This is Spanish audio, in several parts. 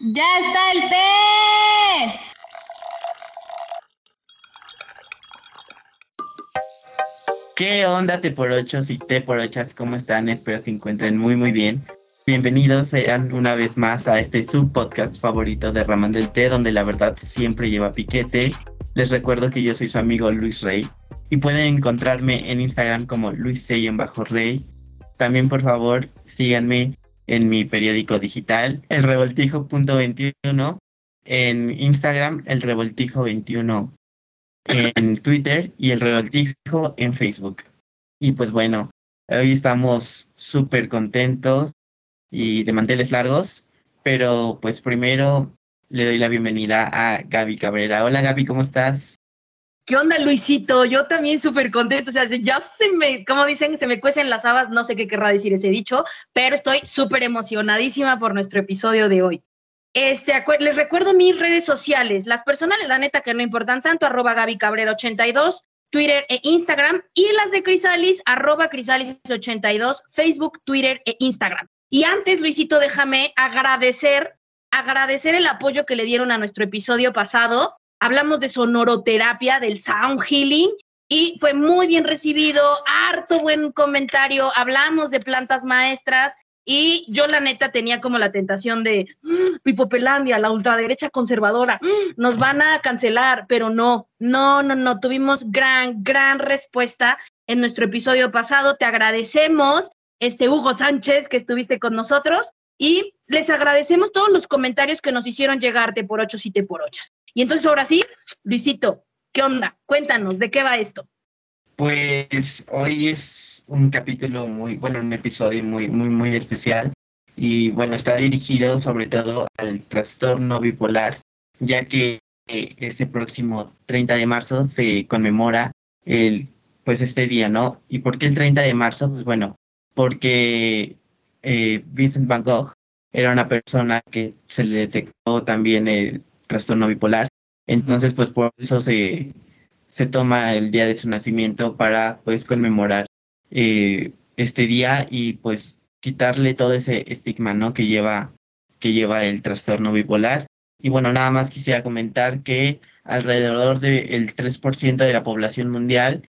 ¡Ya está el té! ¿Qué onda, T por ochos y T por ochas? ¿Cómo están? Espero se encuentren muy, muy bien. Bienvenidos sean una vez más a este subpodcast favorito de Ramando el Té, donde la verdad siempre lleva piquete. Les recuerdo que yo soy su amigo Luis Rey y pueden encontrarme en Instagram como Luis Rey. También, por favor, síganme en mi periódico digital, el revoltijo.21, en Instagram, el revoltijo21, en Twitter y el revoltijo en Facebook. Y pues bueno, hoy estamos súper contentos y de manteles largos, pero pues primero le doy la bienvenida a Gaby Cabrera. Hola Gaby, ¿cómo estás? ¿Qué onda, Luisito? Yo también súper contento. O sea, ya se me, como dicen, se me cuecen las habas. No sé qué querrá decir ese dicho, pero estoy súper emocionadísima por nuestro episodio de hoy. Este, les recuerdo mis redes sociales. Las personales, la neta, que no importan tanto, arroba Gaby Cabrera 82, Twitter e Instagram. Y las de Crisalis, arroba Crisalis 82, Facebook, Twitter e Instagram. Y antes, Luisito, déjame agradecer, agradecer el apoyo que le dieron a nuestro episodio pasado hablamos de sonoroterapia, del sound healing, y fue muy bien recibido, harto buen comentario, hablamos de plantas maestras, y yo la neta tenía como la tentación de mm, Pipopelandia, la ultraderecha conservadora, mm, nos van a cancelar, pero no, no, no, no, tuvimos gran, gran respuesta en nuestro episodio pasado. Te agradecemos, este Hugo Sánchez, que estuviste con nosotros, y les agradecemos todos los comentarios que nos hicieron llegarte por ocho y te por ochas. Y entonces ahora sí, Luisito, ¿qué onda? Cuéntanos, ¿de qué va esto? Pues hoy es un capítulo muy, bueno, un episodio muy, muy, muy especial. Y bueno, está dirigido sobre todo al trastorno bipolar, ya que eh, este próximo 30 de marzo se conmemora el, pues este día, ¿no? ¿Y por qué el 30 de marzo? Pues bueno, porque eh, Vincent Van Gogh era una persona que se le detectó también el trastorno bipolar. Entonces, pues por eso se, se toma el día de su nacimiento para pues conmemorar eh, este día y pues quitarle todo ese estigma, ¿no? Que lleva, que lleva el trastorno bipolar. Y bueno, nada más quisiera comentar que alrededor del 3% de la población mundial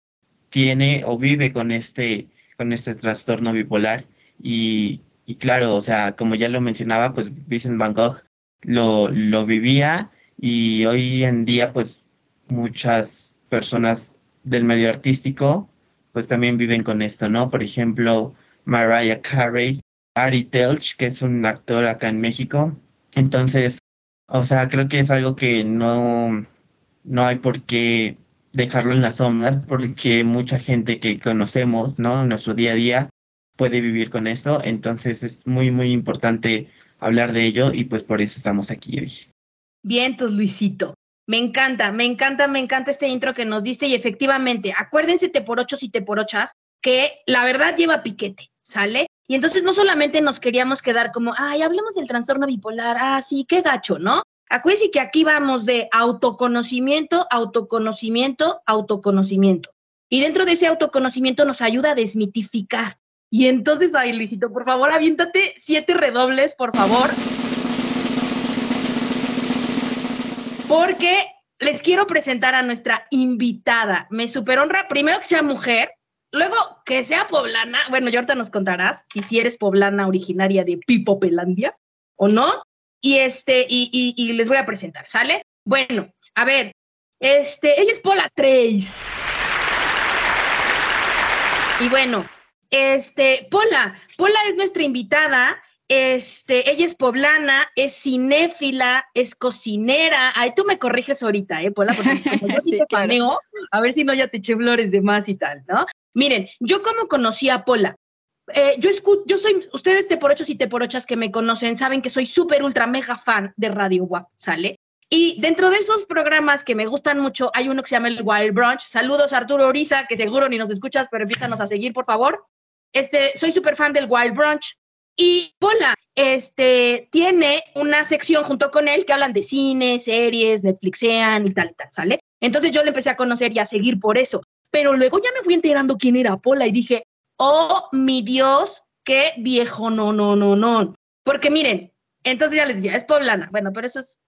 tiene o vive con este, con este trastorno bipolar. Y, y claro, o sea, como ya lo mencionaba, pues Vincent Van Gogh lo, lo vivía y hoy en día pues muchas personas del medio artístico pues también viven con esto, ¿no? Por ejemplo, Mariah Carey, Ari Telch, que es un actor acá en México. Entonces, o sea, creo que es algo que no, no hay por qué dejarlo en las sombras, porque mucha gente que conocemos, ¿no? En nuestro día a día puede vivir con esto. Entonces es muy, muy importante hablar de ello y pues por eso estamos aquí hoy. Vientos, Luisito. Me encanta, me encanta, me encanta este intro que nos diste y efectivamente, acuérdense te por ochos y te por ochas que la verdad lleva piquete, ¿sale? Y entonces no solamente nos queríamos quedar como, ay, hablemos del trastorno bipolar, ah, sí, qué gacho, ¿no? Acuérdense que aquí vamos de autoconocimiento, autoconocimiento, autoconocimiento. Y dentro de ese autoconocimiento nos ayuda a desmitificar. Y entonces, ay, Luisito, por favor, aviéntate siete redobles, por favor. Porque les quiero presentar a nuestra invitada. Me super honra, primero que sea mujer, luego que sea poblana. Bueno, y ahorita nos contarás si si eres poblana originaria de Pipopelandia o no. Y este, y, y, les voy a presentar, ¿sale? Bueno, a ver, este, ella es Pola Trace. Y bueno, este, Pola, Pola es nuestra invitada este, ella es poblana, es cinéfila, es cocinera. Ay, tú me corriges ahorita, ¿eh, Pola? Porque como yo sí, a ver si no ya te eché flores de más y tal, ¿no? Miren, yo como conocí a Pola, eh, yo, escucho, yo soy, ustedes te por y te por que me conocen, saben que soy súper ultra mega fan de Radio WAP, ¿sale? Y dentro de esos programas que me gustan mucho, hay uno que se llama el Wild Brunch. Saludos Arturo Oriza, que seguro ni nos escuchas, pero empiezanos a seguir, por favor. Este, soy súper fan del Wild Brunch. Y Pola este, tiene una sección junto con él que hablan de cine, series, Netflixean y tal y tal, ¿sale? Entonces yo le empecé a conocer y a seguir por eso. Pero luego ya me fui enterando quién era Pola y dije, oh, mi Dios, qué viejo, no, no, no, no. Porque miren, Entonces ya les decía, es poblana. Bueno, pero eso es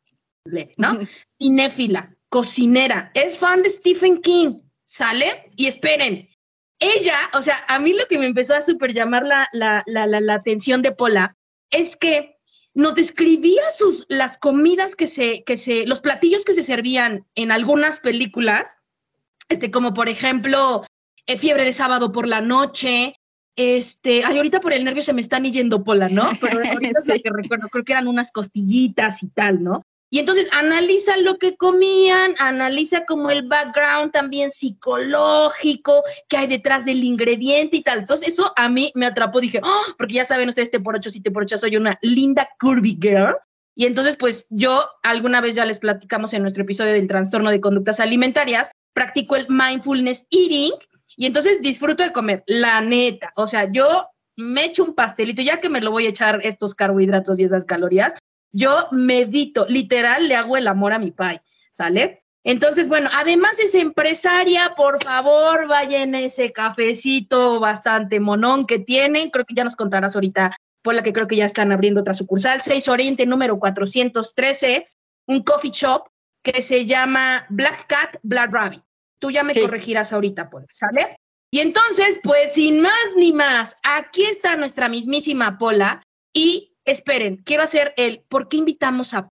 leve, ¿no? Cinéfila, cocinera, es fan de Stephen King, ¿sale? Y esperen, ella, o sea, a mí lo que me empezó a super llamar la, la, la, la, atención de Pola es que nos describía sus, las comidas que se, que se, los platillos que se servían en algunas películas, este, como por ejemplo, eh, Fiebre de sábado por la noche, este, ay, ahorita por el nervio se me están yendo Pola, ¿no? Pero ahorita es lo que recuerdo, creo que eran unas costillitas y tal, ¿no? Y entonces analiza lo que comían, analiza como el background también psicológico que hay detrás del ingrediente y tal. Entonces eso a mí me atrapó, dije, oh, porque ya saben ustedes, te por ocho, si te por ocho, soy una linda curvy girl. Y entonces, pues yo alguna vez ya les platicamos en nuestro episodio del trastorno de conductas alimentarias, practico el mindfulness eating y entonces disfruto de comer, la neta. O sea, yo me echo un pastelito, ya que me lo voy a echar estos carbohidratos y esas calorías, yo medito, literal, le hago el amor a mi pai, ¿sale? Entonces, bueno, además es empresaria, por favor, vaya en ese cafecito bastante monón que tienen, creo que ya nos contarás ahorita, por la que creo que ya están abriendo otra sucursal, 6 Oriente número 413, un coffee shop que se llama Black Cat Black Rabbit. Tú ya me corregirás ahorita, Paul, ¿sale? Y entonces, pues sin más ni más, aquí está nuestra mismísima Pola y esperen, quiero hacer el, ¿por qué invitamos a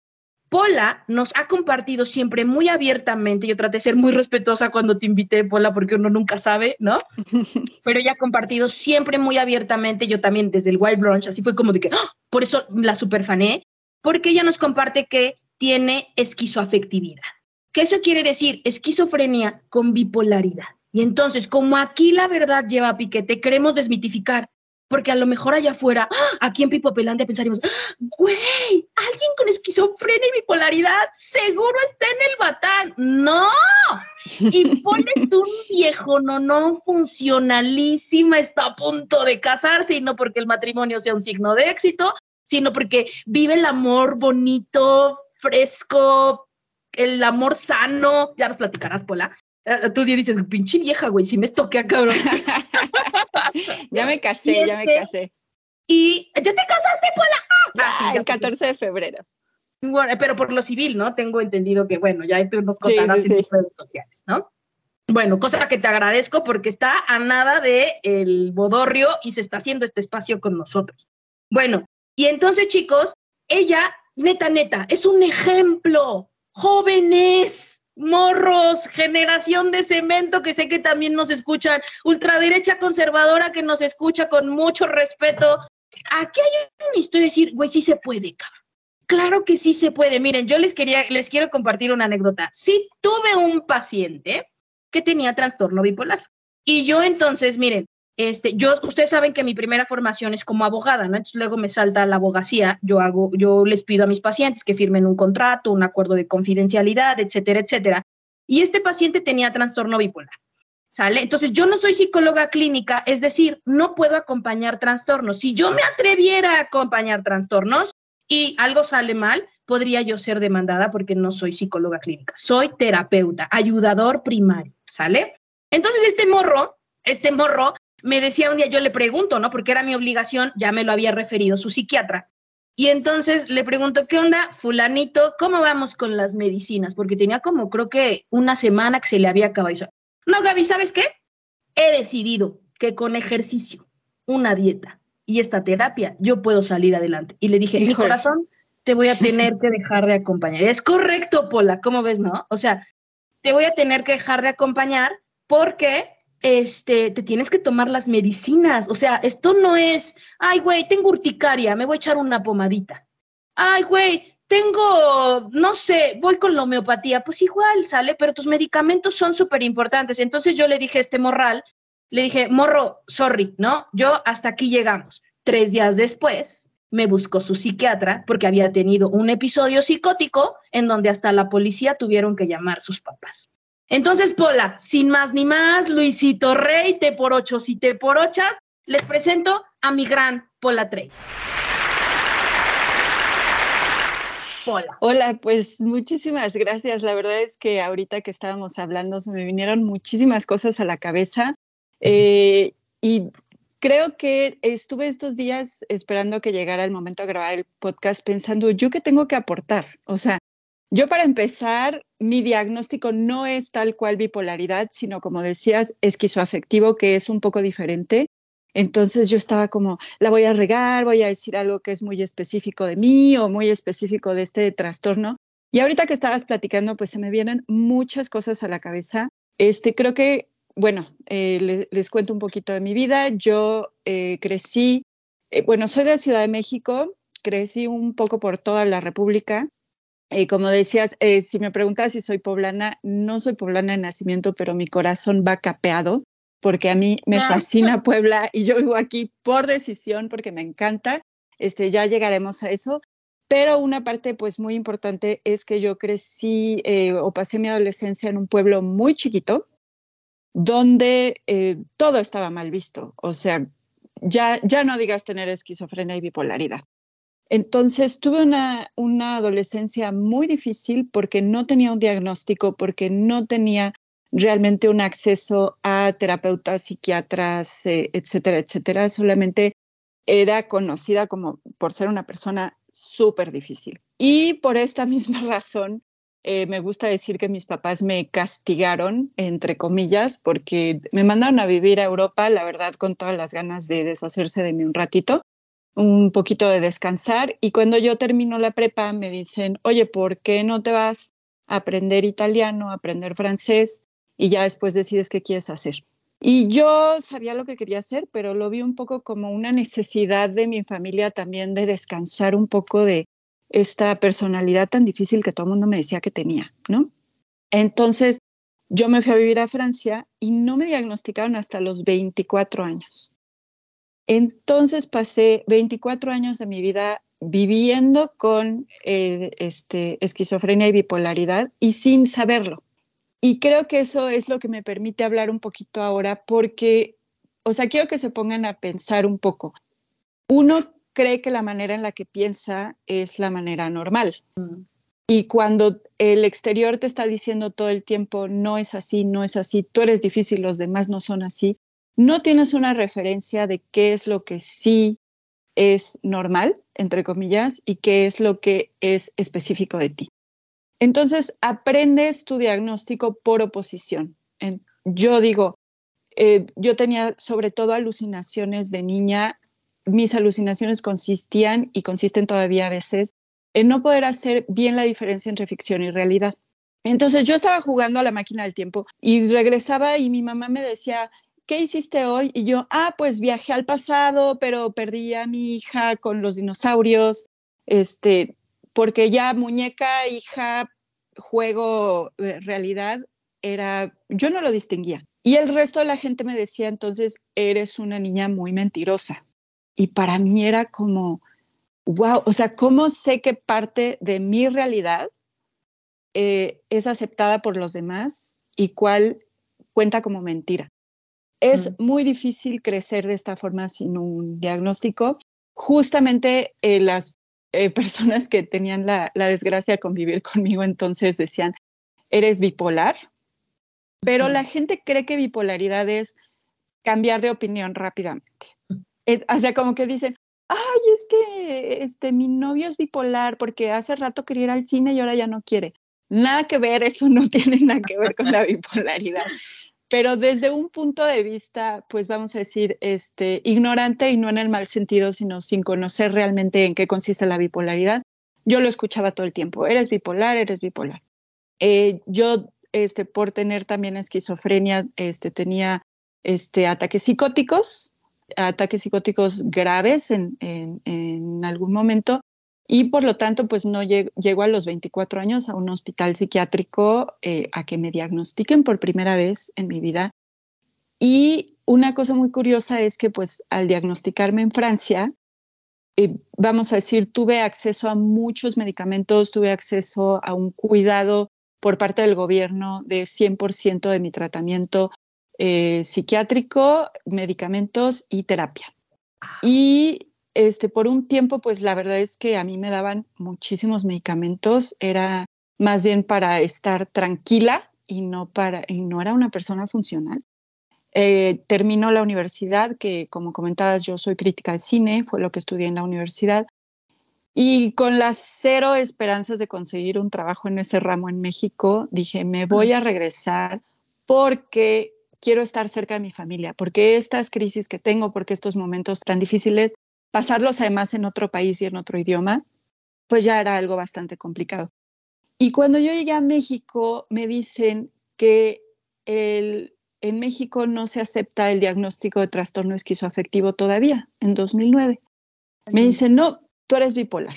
Pola? Nos ha compartido siempre muy abiertamente, yo traté de ser muy respetuosa cuando te invité, Pola, porque uno nunca sabe, ¿no? Pero ella ha compartido siempre muy abiertamente, yo también desde el Wild Brunch, así fue como de que, ¡ah! por eso la superfané, porque ella nos comparte que tiene esquizoafectividad. ¿Qué eso quiere decir? Esquizofrenia con bipolaridad. Y entonces, como aquí la verdad lleva piquete, queremos desmitificar porque a lo mejor allá afuera, aquí en Pipopelandia pensaríamos, güey, alguien con esquizofrenia y bipolaridad seguro está en el batán. No. Y pones tú un viejo no, no funcionalísima, está a punto de casarse y no porque el matrimonio sea un signo de éxito, sino porque vive el amor bonito, fresco, el amor sano. Ya nos platicarás, Pola. Eh, tú dices, pinche vieja, güey, si me estoquea, cabrón. ya me casé, ya me este, casé. ¿Y ya te casaste, Pola? Ah, ah el 14 de febrero. Bueno, pero por lo civil, ¿no? Tengo entendido que, bueno, ya tú nos contarás en redes sociales, ¿no? Bueno, cosa que te agradezco porque está a nada de el bodorrio y se está haciendo este espacio con nosotros. Bueno, y entonces, chicos, ella, neta, neta, es un ejemplo. Jóvenes, morros, generación de cemento que sé que también nos escuchan, ultraderecha conservadora que nos escucha con mucho respeto. Aquí hay una historia de decir, güey, sí se puede, cabrón. Claro que sí se puede. Miren, yo les quería, les quiero compartir una anécdota. Sí tuve un paciente que tenía trastorno bipolar. Y yo entonces, miren, este, yo, ustedes saben que mi primera formación es como abogada, ¿no? Entonces luego me salta la abogacía, yo hago, yo les pido a mis pacientes que firmen un contrato, un acuerdo de confidencialidad, etcétera, etcétera. Y este paciente tenía trastorno bipolar. ¿Sale? Entonces, yo no soy psicóloga clínica, es decir, no puedo acompañar trastornos. Si yo me atreviera a acompañar trastornos y algo sale mal, podría yo ser demandada porque no soy psicóloga clínica. Soy terapeuta, ayudador primario, ¿sale? Entonces, este morro, este morro me decía un día, yo le pregunto, ¿no? Porque era mi obligación, ya me lo había referido su psiquiatra. Y entonces le pregunto, ¿qué onda, fulanito? ¿Cómo vamos con las medicinas? Porque tenía como, creo que una semana que se le había acabado. No, Gaby, ¿sabes qué? He decidido que con ejercicio, una dieta y esta terapia, yo puedo salir adelante. Y le dije, mi corazón, te voy a tener que dejar de acompañar. Es correcto, Pola, ¿cómo ves, no? O sea, te voy a tener que dejar de acompañar porque este, te tienes que tomar las medicinas. O sea, esto no es, ay, güey, tengo urticaria, me voy a echar una pomadita. Ay, güey, tengo, no sé, voy con la homeopatía. Pues igual, sale, pero tus medicamentos son súper importantes. Entonces yo le dije a este morral, le dije, morro, sorry, ¿no? Yo hasta aquí llegamos. Tres días después, me buscó su psiquiatra porque había tenido un episodio psicótico en donde hasta la policía tuvieron que llamar sus papás. Entonces, Pola, sin más ni más, Luisito Rey, T por ocho y T por ochas, les presento a mi gran Pola Trace. Pola. Hola, pues muchísimas gracias. La verdad es que ahorita que estábamos hablando se me vinieron muchísimas cosas a la cabeza eh, y creo que estuve estos días esperando que llegara el momento de grabar el podcast pensando, ¿yo qué tengo que aportar? O sea, yo para empezar, mi diagnóstico no es tal cual bipolaridad, sino como decías, esquizoafectivo, que es un poco diferente. Entonces yo estaba como, la voy a regar, voy a decir algo que es muy específico de mí o muy específico de este trastorno. Y ahorita que estabas platicando, pues se me vienen muchas cosas a la cabeza. Este, creo que bueno, eh, les, cuento un poquito de mi vida. Yo eh, crecí, eh, bueno, soy de Ciudad de México, crecí un poco por toda la República. Y como decías, si me preguntas si soy poblana, no soy poblana de nacimiento, pero mi corazón va capeado porque a mí me ah. fascina Puebla y yo vivo aquí por decisión porque me encanta. Este, ya llegaremos a eso. Pero una parte pues muy importante es que yo crecí o pasé mi adolescencia en un pueblo muy chiquito, donde eh, todo estaba mal visto. O sea, ya, ya no digas tener esquizofrenia y bipolaridad. Entonces tuve una, una adolescencia muy difícil porque no tenía un diagnóstico, porque no tenía realmente un acceso a terapeutas, psiquiatras, eh, etcétera, etcétera. Solamente era conocida como por ser una persona súper difícil. Y por esta misma razón, eh, me gusta decir que mis papás me castigaron, entre comillas, porque me mandaron a vivir a Europa, la verdad, con todas las ganas de deshacerse de mí un ratito, un poquito de descansar. Y cuando yo termino la prepa, me dicen, oye, ¿por qué no te vas a aprender italiano, a aprender francés? Y ya después decides qué quieres hacer. Y yo sabía lo que quería hacer, pero lo vi un poco como una necesidad de mi familia también de descansar un poco de, esta personalidad tan difícil que todo el mundo me decía que tenía, ¿no? Entonces, yo me fui a vivir a Francia y no me diagnosticaron hasta los 24 años. Entonces pasé 24 años de mi vida viviendo con eh, este, esquizofrenia y bipolaridad y sin saberlo. Y creo que eso es lo que me permite hablar un poquito ahora porque, o sea, quiero que se pongan a pensar un poco. Uno cree que la manera en la que piensa es la manera normal. Mm. Y cuando el exterior te está diciendo todo el tiempo, no es así, no es así, tú eres difícil, los demás no son así, no tienes una referencia de qué es lo que sí es normal, entre comillas, y qué es lo que es específico de ti. Entonces, aprendes tu diagnóstico por oposición. Yo digo, eh, yo tenía sobre todo alucinaciones de niña mis alucinaciones consistían y consisten todavía a veces en no poder hacer bien la diferencia entre ficción y realidad. Entonces yo estaba jugando a la máquina del tiempo y regresaba y mi mamá me decía, ¿qué hiciste hoy? Y yo, ah, pues viajé al pasado, pero perdí a mi hija con los dinosaurios, este, porque ya muñeca, hija, juego, eh, realidad, era, yo no lo distinguía. Y el resto de la gente me decía, entonces, eres una niña muy mentirosa. Y para mí era como, wow, o sea, ¿cómo sé que parte de mi realidad eh, es aceptada por los demás y cuál cuenta como mentira? Es muy difícil crecer de esta forma sin un diagnóstico. Justamente eh, las eh, personas que tenían la, la, desgracia de convivir conmigo entonces decían, eres bipolar, pero la gente cree que bipolaridad es cambiar de opinión rápidamente o sea, como que dicen, ay, es que este, mi novio es bipolar porque hace rato quería ir al cine y ahora ya no quiere. Nada que ver, eso no tiene nada que ver con la bipolaridad. Pero desde un punto de vista, pues vamos a decir, este, ignorante y no en el mal sentido, sino sin conocer realmente en qué consiste la bipolaridad, yo lo escuchaba todo el tiempo, eres bipolar, eres bipolar. Eh, yo, este, por tener también esquizofrenia, este, tenía este, ataques psicóticos, ataques psicóticos graves en, en, algún momento y por lo tanto pues no llego, a los 24 años a un hospital psiquiátrico eh, a que me diagnostiquen por primera vez en mi vida. Y una cosa muy curiosa es que pues al diagnosticarme en Francia, eh, vamos a decir, tuve acceso a muchos medicamentos, tuve acceso a un cuidado por parte del gobierno de 100% de mi tratamiento eh, psiquiátrico, medicamentos y terapia. Ah. Y este, por un tiempo, pues la verdad es que a mí me daban muchísimos medicamentos, era más bien para estar tranquila y no, para, y no era una persona funcional. eh, terminó la universidad, que como comentabas, yo soy crítica de cine, fue lo que estudié en la universidad, y con las cero esperanzas de conseguir un trabajo en ese ramo en México, dije, me voy a regresar porque quiero estar cerca de mi familia, porque estas crisis que tengo, porque estos momentos tan difíciles, pasarlos además en otro país y en otro idioma, pues ya era algo bastante complicado. Y cuando yo llegué a México, me dicen que el, en México no se acepta el diagnóstico de trastorno esquizoafectivo todavía, en 2009. Me dicen, no, tú eres bipolar.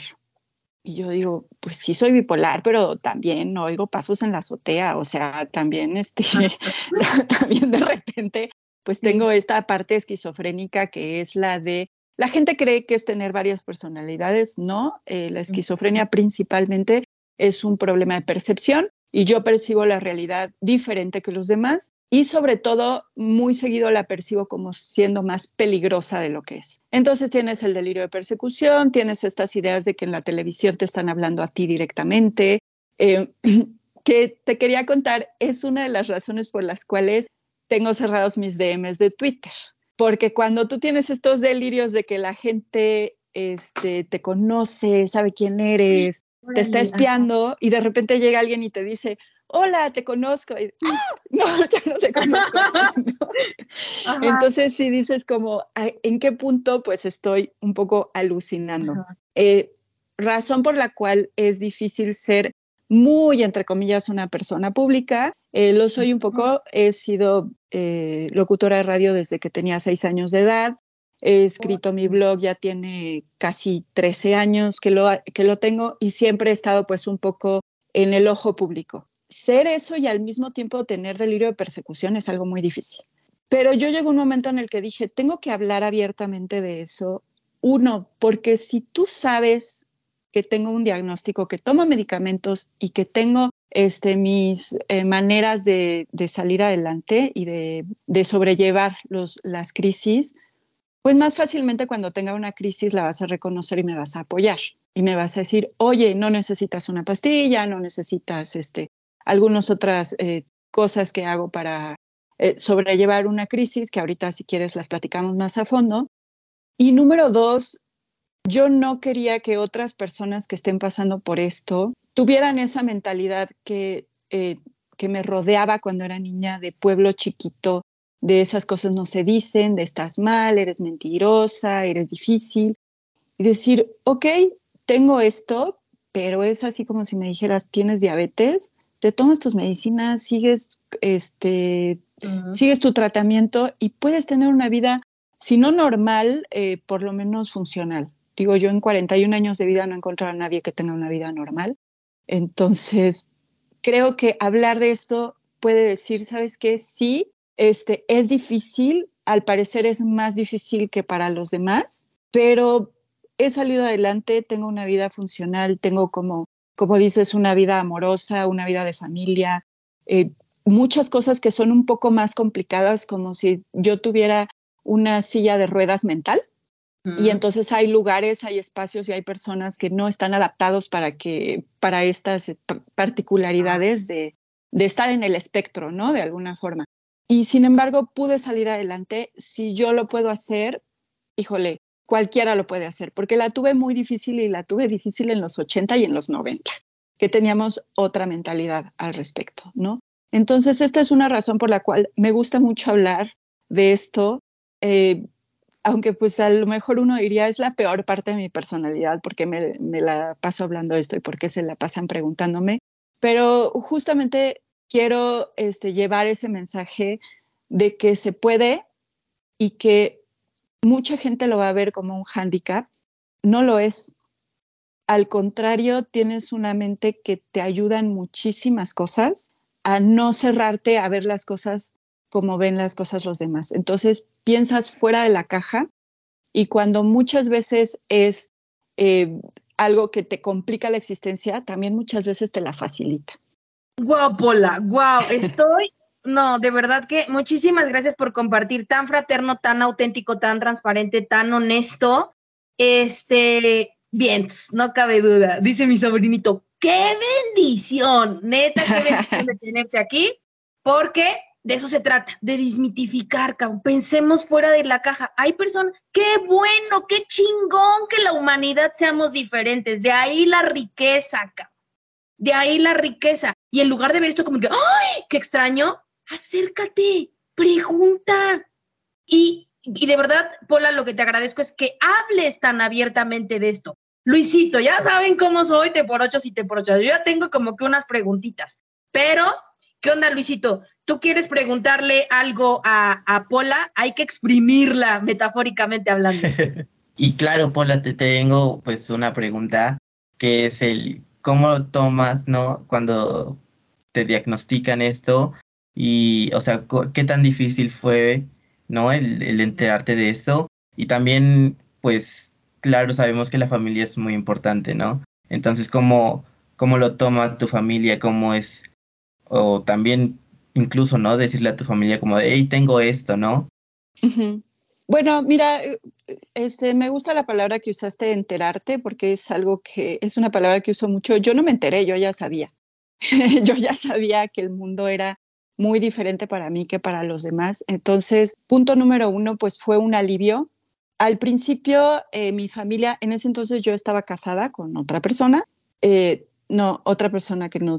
Y yo digo, pues sí soy bipolar, pero también oigo pasos en la azotea, o sea, también, este, también de repente, pues tengo esta parte esquizofrénica que es la de, la gente cree que es tener varias personalidades, no, eh, la esquizofrenia principalmente es un problema de percepción y yo percibo la realidad diferente que los demás y sobre todo muy seguido la percibo como siendo más peligrosa de lo que es. Entonces tienes el delirio de persecución, tienes estas ideas de que en la televisión te están hablando a ti directamente. Eh, que te quería contar es una de las razones por las cuales tengo cerrados mis DMs de Twitter, porque cuando tú tienes estos delirios de que la gente este, te conoce, sabe quién eres, te está espiando y de repente llega alguien y te dice, hola, te conozco. ¡Ah! no, ya no te conozco. Entonces, si dices como, ¿en qué punto? Pues estoy un poco alucinando. Eh, razón por la cual es difícil ser muy, entre comillas, una persona pública. Eh, lo soy un poco, he sido eh, locutora de radio desde que tenía seis años de edad. He escrito mi blog, ya tiene casi 13 años que lo, que lo tengo y siempre he estado pues un poco en el ojo público. Ser eso y al mismo tiempo tener delirio de persecución es algo muy difícil. Pero yo llegó un momento en el que dije, tengo que hablar abiertamente de eso. Uno, porque si tú sabes que tengo un diagnóstico, que tomo medicamentos y que tengo este, mis eh, maneras de, salir adelante y de, de sobrellevar los, las crisis, pues más fácilmente cuando tenga una crisis la vas a reconocer y me vas a apoyar y me vas a decir, oye, no necesitas una pastilla, no necesitas este, algunas otras eh, cosas que hago para eh, sobrellevar una crisis, que ahorita si quieres las platicamos más a fondo. Y número dos, yo no quería que otras personas que estén pasando por esto tuvieran esa mentalidad que, eh, que me rodeaba cuando era niña de pueblo chiquito, de esas cosas no se dicen, de estás mal, eres mentirosa, eres difícil. Y decir, ok, tengo esto, pero es así como si me dijeras, tienes diabetes, te tomas tus medicinas, sigues, este, sigues tu tratamiento y puedes tener una vida, si no normal, eh, por lo menos funcional. Digo, yo en 41 años de vida no he encontrado a nadie que tenga una vida normal. Entonces, creo que hablar de esto puede decir, ¿sabes qué? Sí, este, es difícil, al parecer es más difícil que para los demás, pero he salido adelante, tengo una vida funcional, tengo como, como dices, una vida amorosa, una vida de familia, eh, muchas cosas que son un poco más complicadas, como si yo tuviera una silla de ruedas mental. Y entonces hay lugares, hay espacios y hay personas que no están adaptados para que para estas eh, particularidades de, de estar en el espectro, ¿no? De alguna forma. Y sin embargo, pude salir adelante. Si yo lo puedo hacer, híjole, cualquiera lo puede hacer, porque la tuve muy difícil y la tuve difícil en los 80 y en los 90, que teníamos otra mentalidad al respecto, ¿no? Entonces, esta es una razón por la cual me gusta mucho hablar de esto, eh, aunque pues a lo mejor uno diría es la peor parte de mi personalidad, porque me, me la paso hablando esto y porque se la pasan preguntándome, pero justamente quiero este, llevar ese mensaje de que se puede y que mucha gente lo va a ver como un hándicap. No lo es. Al contrario, tienes una mente que te ayuda en muchísimas cosas a no cerrarte a ver las cosas como ven las cosas los demás. Entonces, piensas fuera de la caja y cuando muchas veces es eh, algo que te complica la existencia, también muchas veces te la facilita. Guapola, guau, estoy, no, de verdad que muchísimas gracias por compartir tan fraterno, tan auténtico, tan transparente, tan honesto. Este, bien, no cabe duda, dice mi sobrinito, qué bendición, neta, qué bendición de tenerte aquí, porque de eso se trata, de desmitificar, cabrón. Pensemos fuera de la caja. Hay personas, qué bueno, qué chingón que la humanidad seamos diferentes. De ahí la riqueza, cabrón. De ahí la riqueza. Y en lugar de ver esto como que, ¡ay, qué extraño! Acércate, pregunta. Y, y de verdad, Pola, lo que te agradezco es que hables tan abiertamente de esto. Luisito, ya saben cómo soy, te por ocho y te por ocho. Yo ya tengo como que unas preguntitas, pero ¿Qué onda, Luisito? ¿Tú quieres preguntarle algo a, a Pola? Hay que exprimirla, metafóricamente hablando. y claro, Pola, te tengo pues una pregunta que es el cómo tomas, ¿no? Cuando te diagnostican esto y, o sea, qué tan difícil fue, ¿no? El, el enterarte de esto. Y también, pues, claro, sabemos que la familia es muy importante, ¿no? Entonces, ¿cómo, cómo lo toma tu familia? ¿Cómo es o también incluso, ¿no? Decirle a tu familia como hey, tengo esto, ¿no? Bueno, mira, eh, este, me gusta la palabra que usaste, enterarte, porque es algo que es una palabra que uso mucho. Yo no me enteré, yo ya sabía. yo ya sabía que el mundo era muy diferente para mí que para los demás. Entonces, punto número uno, pues fue un alivio. Al principio, eh, mi familia, en ese entonces yo estaba casada con otra persona. Eh, no, otra persona que no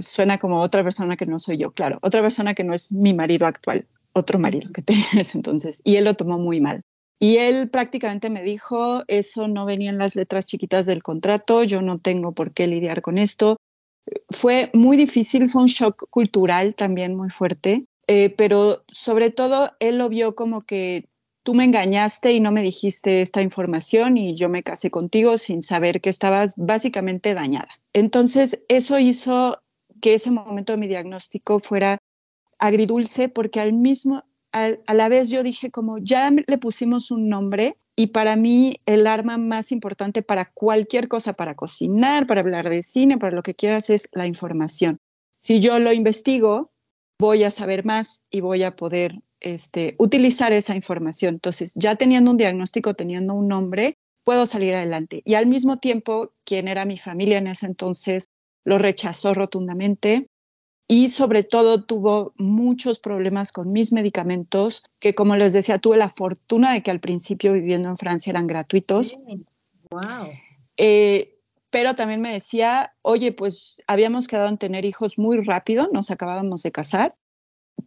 suena como otra persona que no soy yo, claro, otra persona que no es mi marido actual, otro marido que tenía en ese entonces, y él lo tomó muy mal. Y él prácticamente me dijo, eso no venía en las letras chiquitas del contrato, yo no tengo por qué lidiar con esto. Fue muy difícil, fue un shock cultural también muy fuerte, eh, pero sobre todo él lo vio como que tú me engañaste y no me dijiste esta información y yo me casé contigo sin saber que estabas básicamente dañada. Entonces, eso hizo que ese momento de mi diagnóstico fuera agridulce porque al mismo, a la vez yo dije como ya le pusimos un nombre y para mí el arma más importante para cualquier cosa, para cocinar, para hablar de cine, para lo que quieras, es la información. Si yo lo investigo, voy a saber más y voy a poder este, utilizar esa información. Entonces, ya teniendo un diagnóstico, teniendo un nombre, puedo salir adelante. Y al mismo tiempo, quien era mi familia en ese entonces lo rechazó rotundamente y sobre todo tuvo muchos problemas con mis medicamentos, que como les decía, tuve la fortuna de que al principio viviendo en Francia eran gratuitos. Wow. Eh, pero también me decía, oye, pues habíamos quedado en tener hijos muy rápido, nos acabábamos de casar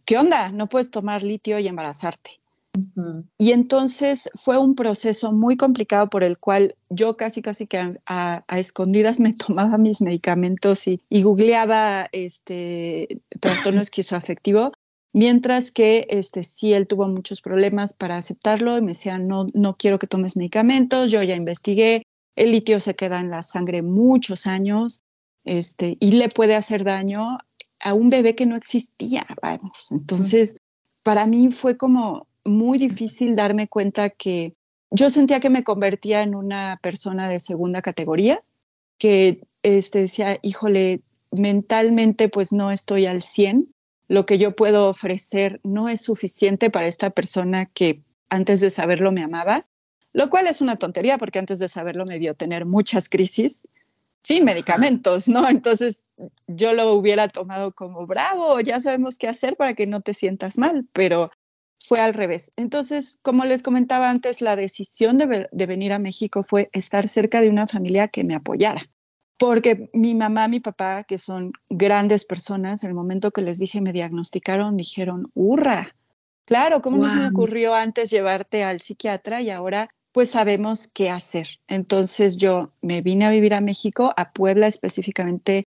¿qué onda? No puedes tomar litio y embarazarte. Y entonces fue un proceso muy complicado por el cual yo casi, casi que a, escondidas me tomaba mis medicamentos y, googleaba este trastorno esquizoafectivo, mientras que este, sí, él tuvo muchos problemas para aceptarlo y me decía, no, no quiero que tomes medicamentos, yo ya investigué, el litio se queda en la sangre muchos años este, y le puede hacer daño a un bebé que no existía, vamos. Entonces, para mí fue como muy difícil darme cuenta que yo sentía que me convertía en una persona de segunda categoría, que este, decía, híjole, mentalmente pues no estoy al 100, lo que yo puedo ofrecer no es suficiente para esta persona que antes de saberlo me amaba, lo cual es una tontería porque antes de saberlo me vio tener muchas crisis sin medicamentos, ¿no? Entonces yo lo hubiera tomado como bravo, ya sabemos qué hacer para que no te sientas mal, pero fue al revés. Entonces, como les comentaba antes, la decisión de, venir a México fue estar cerca de una familia que me apoyara, porque mi mamá, mi papá, que son grandes personas, en el momento que les dije, me diagnosticaron, dijeron, hurra. Claro, ¿cómo no se me ocurrió antes llevarte al psiquiatra y ahora pues sabemos qué hacer. Entonces yo me vine a vivir a México, a Puebla específicamente,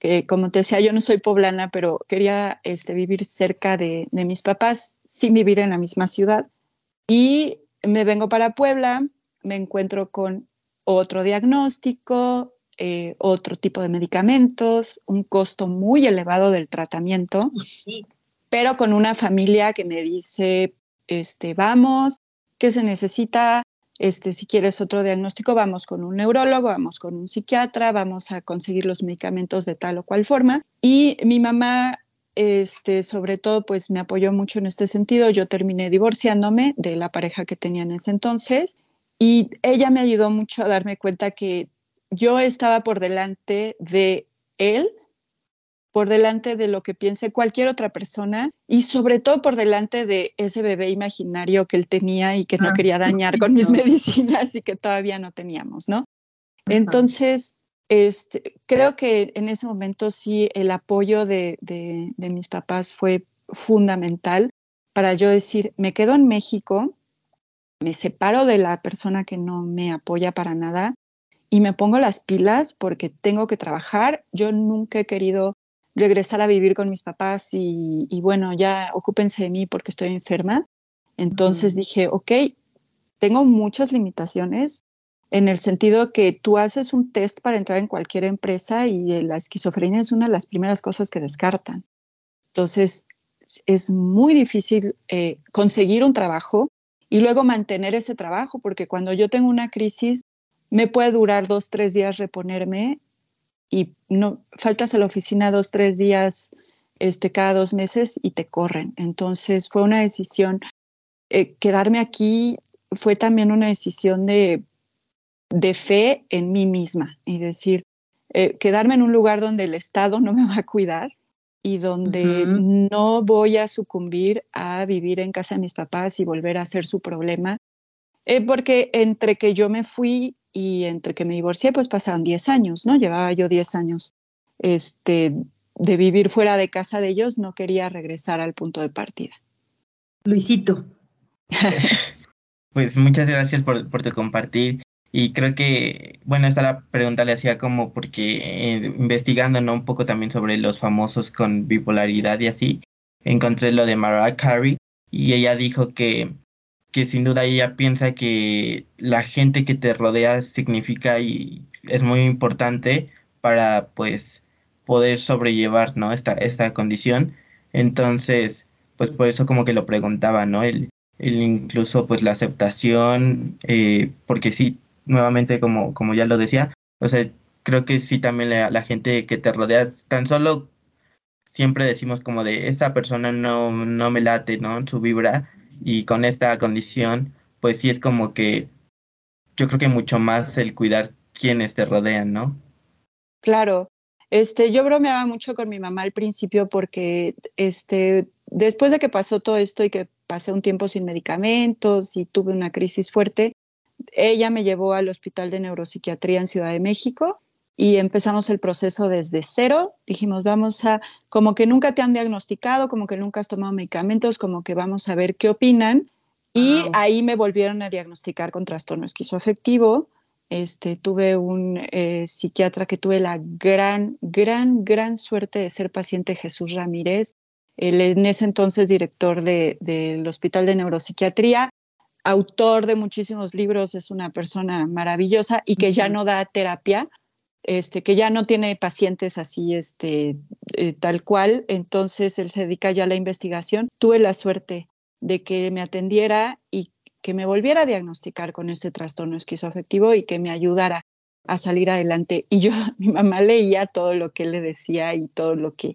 que como te decía, yo no soy poblana, pero quería este, vivir cerca de, mis papás sin vivir en la misma ciudad. Y me vengo para Puebla, me encuentro con otro diagnóstico, eh, otro tipo de medicamentos, un costo muy elevado del tratamiento, pero con una familia que me dice, este, vamos, ¿qué se necesita? Este, si quieres otro diagnóstico, vamos con un neurólogo, vamos con un psiquiatra, vamos a conseguir los medicamentos de tal o cual forma. Y mi mamá, este, sobre todo, pues me apoyó mucho en este sentido. Yo terminé divorciándome de la pareja que tenía en ese entonces y ella me ayudó mucho a darme cuenta que yo estaba por delante de él por delante de lo que piense cualquier otra persona y sobre todo por delante de ese bebé imaginario que él tenía y que no Ah, quería dañar con mis medicinas y que todavía no teníamos, ¿no? Entonces, este, creo que en ese momento sí el apoyo de, de, de mis papás fue fundamental para yo decir, me quedo en México, me separo de la persona que no me apoya para nada y me pongo las pilas porque tengo que trabajar. Yo nunca he querido regresar a vivir con mis papás y, y bueno, ya ocúpense de mí porque estoy enferma. Entonces dije, ok, tengo muchas limitaciones en el sentido que tú haces un test para entrar en cualquier empresa y eh, la esquizofrenia es una de las primeras cosas que descartan. Entonces, es muy difícil eh, conseguir un trabajo y luego mantener ese trabajo, porque cuando yo tengo una crisis, me puede durar dos, tres días reponerme y no faltas a la oficina dos, tres días este, cada dos meses y te corren. Entonces fue una decisión, eh, quedarme aquí fue también una decisión de, de fe en mí misma y decir, eh, quedarme en un lugar donde el Estado no me va a cuidar y donde no voy a sucumbir a vivir en casa de mis papás y volver a ser su problema. Eh, porque entre que yo me fui y entre que me divorcié, pues pasaron 10 años, ¿no? Llevaba yo 10 años este, de vivir fuera de casa de ellos, no quería regresar al punto de partida. Luisito. Pues muchas gracias por, por tu compartir. Y creo que, bueno, esta la pregunta le hacía como porque eh, investigando, ¿no? Un poco también sobre los famosos con bipolaridad y así, encontré lo de Mariah Carey y ella dijo que, que sin duda ella piensa que la gente que te rodea significa y es muy importante para pues poder sobrellevar, ¿no? Esta, esta condición. Entonces, pues por eso como que lo preguntaba, ¿no? El, el incluso pues la aceptación, eh, porque sí, nuevamente como, como ya lo decía, o sea, creo que sí también la, la gente que te rodea, tan solo siempre decimos como de esa persona no, no me late, ¿no? Su vibra y con esta condición, pues sí es como que yo creo que mucho más el cuidar quienes te rodean, ¿no? Claro, este, yo bromeaba mucho con mi mamá al principio porque este, después de que pasó todo esto y que pasé un tiempo sin medicamentos y tuve una crisis fuerte, ella me llevó al Hospital de Neuropsiquiatría en Ciudad de México y empezamos el proceso desde cero. Dijimos, vamos a, como que nunca te han diagnosticado, como que nunca has tomado medicamentos, como que vamos a ver qué opinan. Y Wow. ahí me volvieron a diagnosticar con trastorno esquizoafectivo. Este, tuve un eh, psiquiatra que tuve la gran, gran, gran suerte de ser paciente Jesús Ramírez, él en ese entonces director de- del Hospital de Neuropsiquiatría, autor de muchísimos libros, es una persona maravillosa y que ya Ujú. no da terapia, este, que ya no tiene pacientes así, este, eh, tal cual, entonces él se dedica ya a la investigación. Tuve la suerte de que me atendiera y que me volviera a diagnosticar con este trastorno esquizoafectivo y que me ayudara a salir adelante. Y yo, mi mamá leía todo lo que él le decía y todo lo que,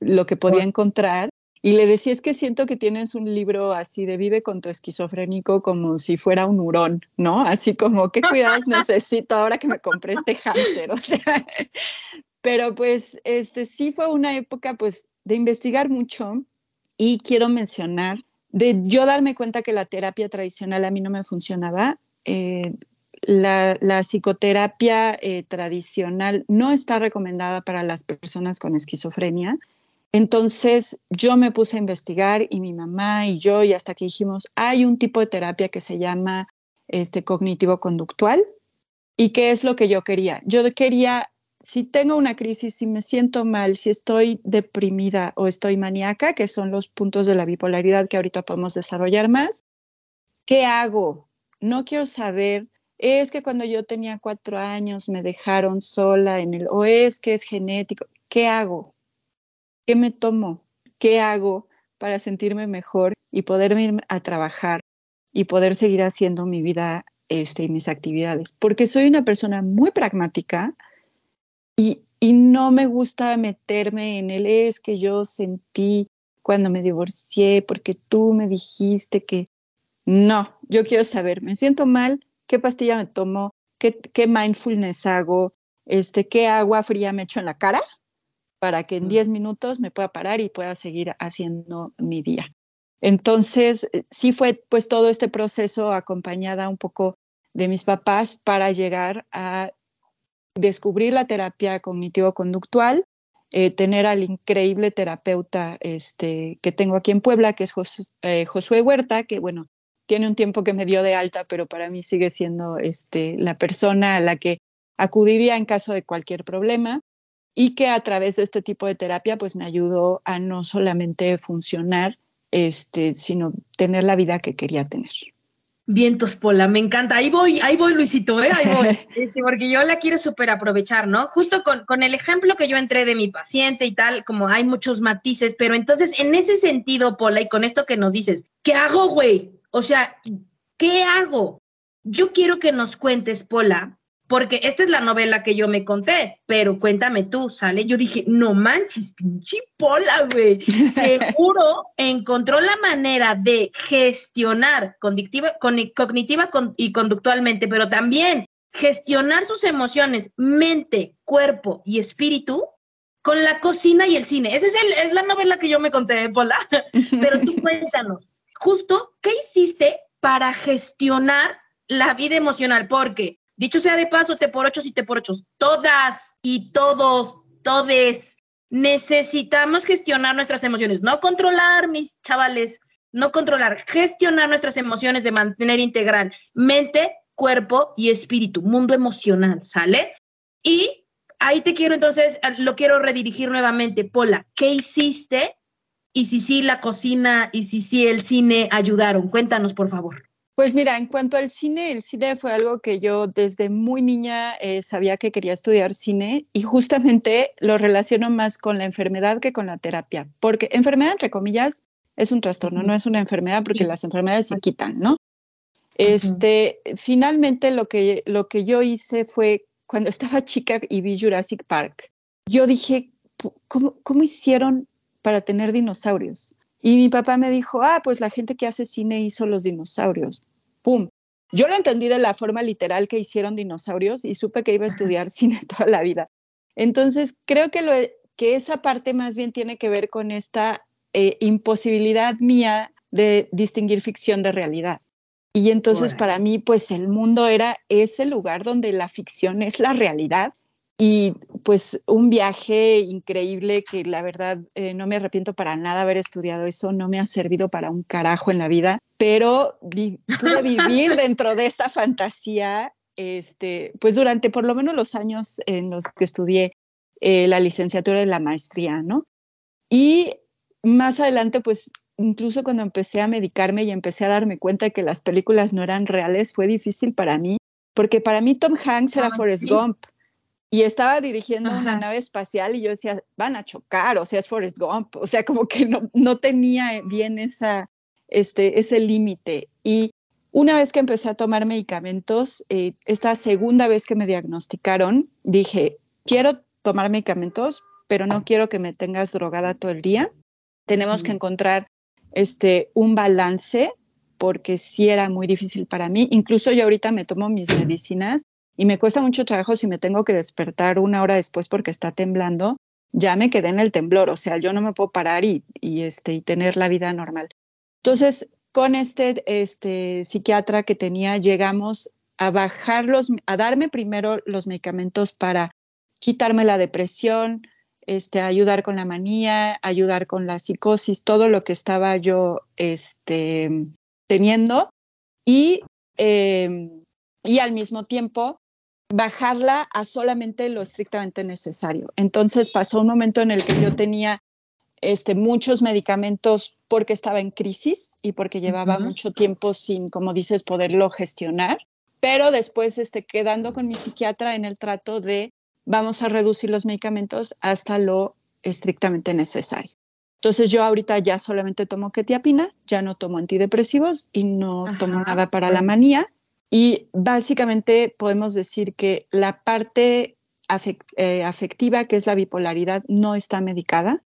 lo que podía encontrar. Y le decía, es que siento que tienes un libro así de vive con tu esquizofrénico como si fuera un hurón, ¿no? Así como, ¿qué cuidados necesito ahora que me compré este hámster? Pero pues este sí fue una época pues de investigar mucho y quiero mencionar de yo darme cuenta que la terapia tradicional a mí no me funcionaba. eh, la, la psicoterapia eh, tradicional no está recomendada para las personas con esquizofrenia. Entonces yo me puse a investigar y mi mamá y yo y hasta que dijimos, hay un tipo de terapia que se llama este, cognitivo-conductual y qué es lo que yo quería. Yo quería, si tengo una crisis, si me siento mal, si estoy deprimida o estoy maníaca, que son los puntos de la bipolaridad que ahorita podemos desarrollar más, ¿qué hago? No quiero saber, es que cuando yo tenía cuatro años me dejaron sola en el, o es que es genético, ¿qué hago? ¿Qué me tomo? ¿Qué hago para sentirme mejor y poder ir a trabajar y poder seguir haciendo mi vida este, y mis actividades? Porque soy una persona muy pragmática y, y no me gusta meterme en el es que yo sentí cuando me divorcié porque tú me dijiste que no, yo quiero saber, me siento mal, qué pastilla me tomo, qué, qué mindfulness hago, este, qué agua fría me echo en la cara para que en 10 minutos me pueda parar y pueda seguir haciendo mi día. Entonces, eh, sí fue pues todo este proceso acompañada un poco de mis papás para llegar a descubrir la terapia cognitivo-conductual, eh, tener al increíble terapeuta este, que tengo aquí en Puebla, que es eh, Josué Huerta, que bueno, tiene un tiempo que me dio de alta, pero para mí sigue siendo este, la persona a la que acudiría en caso de cualquier problema y que a través de este tipo de terapia pues me ayudó a no solamente funcionar, este, sino tener la vida que quería tener. Vientos, Pola, me encanta. Ahí voy, ahí voy, Luisito, ¿eh? ahí voy. Porque yo la quiero súper aprovechar, ¿no? Justo con, con el ejemplo que yo entré de mi paciente y tal, como hay muchos matices, pero entonces en ese sentido, Pola, y con esto que nos dices, ¿qué hago, güey? O sea, ¿qué hago? Yo quiero que nos cuentes, Pola, porque esta es la novela que yo me conté, pero cuéntame tú, ¿sale? Yo dije, no manches, pinche Pola, güey. Seguro encontró la manera de gestionar cognitiva, cognitiva y conductualmente, pero también gestionar sus emociones, mente, cuerpo y espíritu con la cocina y el cine. Esa es, es la novela que yo me conté, Pola. Pero tú cuéntanos, justo, ¿qué hiciste para gestionar la vida emocional? Porque Dicho sea de paso, te por ocho y te por ocho, todas y todos, todes, necesitamos gestionar nuestras emociones, no controlar, mis chavales, no controlar, gestionar nuestras emociones de mantener integral mente, cuerpo y espíritu, mundo emocional, ¿sale? Y ahí te quiero entonces, lo quiero redirigir nuevamente. Pola, ¿qué hiciste? Y si sí la cocina y si sí el cine ayudaron, cuéntanos por favor. Pues mira, en cuanto al cine, el cine fue algo que yo desde muy niña eh, sabía que quería estudiar cine y justamente lo relaciono más con la enfermedad que con la terapia, porque enfermedad, entre comillas, es un trastorno, no es una enfermedad porque las enfermedades se quitan, ¿no? Este, finalmente lo que, lo que yo hice fue cuando estaba chica y vi Jurassic Park, yo dije, ¿cómo, cómo hicieron para tener dinosaurios? Y mi papá me dijo, ah, pues la gente que hace cine hizo los dinosaurios. ¡Pum! Yo lo entendí de la forma literal que hicieron dinosaurios y supe que iba a estudiar cine toda la vida. Entonces, creo que, lo, que esa parte más bien tiene que ver con esta eh, imposibilidad mía de distinguir ficción de realidad. Y entonces para mí, pues el mundo era ese lugar donde la ficción es la realidad y pues un viaje increíble que la verdad eh, no me arrepiento para nada haber estudiado eso, no me ha servido para un carajo en la vida, pero pude vivir dentro de esa fantasía, este, pues durante por lo menos los años en los que estudié eh, la licenciatura y la maestría, ¿no? Y más adelante, pues incluso cuando empecé a medicarme y empecé a darme cuenta de que las películas no eran reales, fue difícil para mí, porque para mí Tom Hanks era Forrest Gump y estaba dirigiendo una nave espacial y yo decía, van a chocar, o sea, es Forrest Gump, o sea, como que no, no tenía bien esa, este, ese límite. Y una vez que empecé a tomar medicamentos, eh, esta segunda vez que me diagnosticaron, dije, quiero tomar medicamentos, pero no quiero que me tengas drogada todo el día. Tenemos que encontrar este, un balance porque sí era muy difícil para mí. Incluso yo ahorita me tomo mis medicinas y me cuesta mucho trabajo si me tengo que despertar una hora después porque está temblando, ya me quedé en el temblor, o sea, yo no me puedo parar y, este, y tener la vida normal. Entonces, con este, este psiquiatra que tenía, llegamos a bajarlos, a darme primero los medicamentos para quitarme la depresión, este, ayudar con la manía, ayudar con la psicosis, todo lo que estaba yo este, teniendo y, em, y al mismo tiempo bajarla a solamente lo estrictamente necesario. Entonces pasó un momento en el que yo tenía este, muchos medicamentos porque estaba en crisis y porque llevaba mucho tiempo sin, como dices, poderlo gestionar, pero después este, quedando con mi psiquiatra en el trato de vamos a reducir los medicamentos hasta lo estrictamente necesario. Entonces yo ahorita ya solamente tomo ketiapina, ya no tomo antidepresivos y no tomo nada para la manía y básicamente podemos decir que la parte eh, afectiva, que es la bipolaridad, no está medicada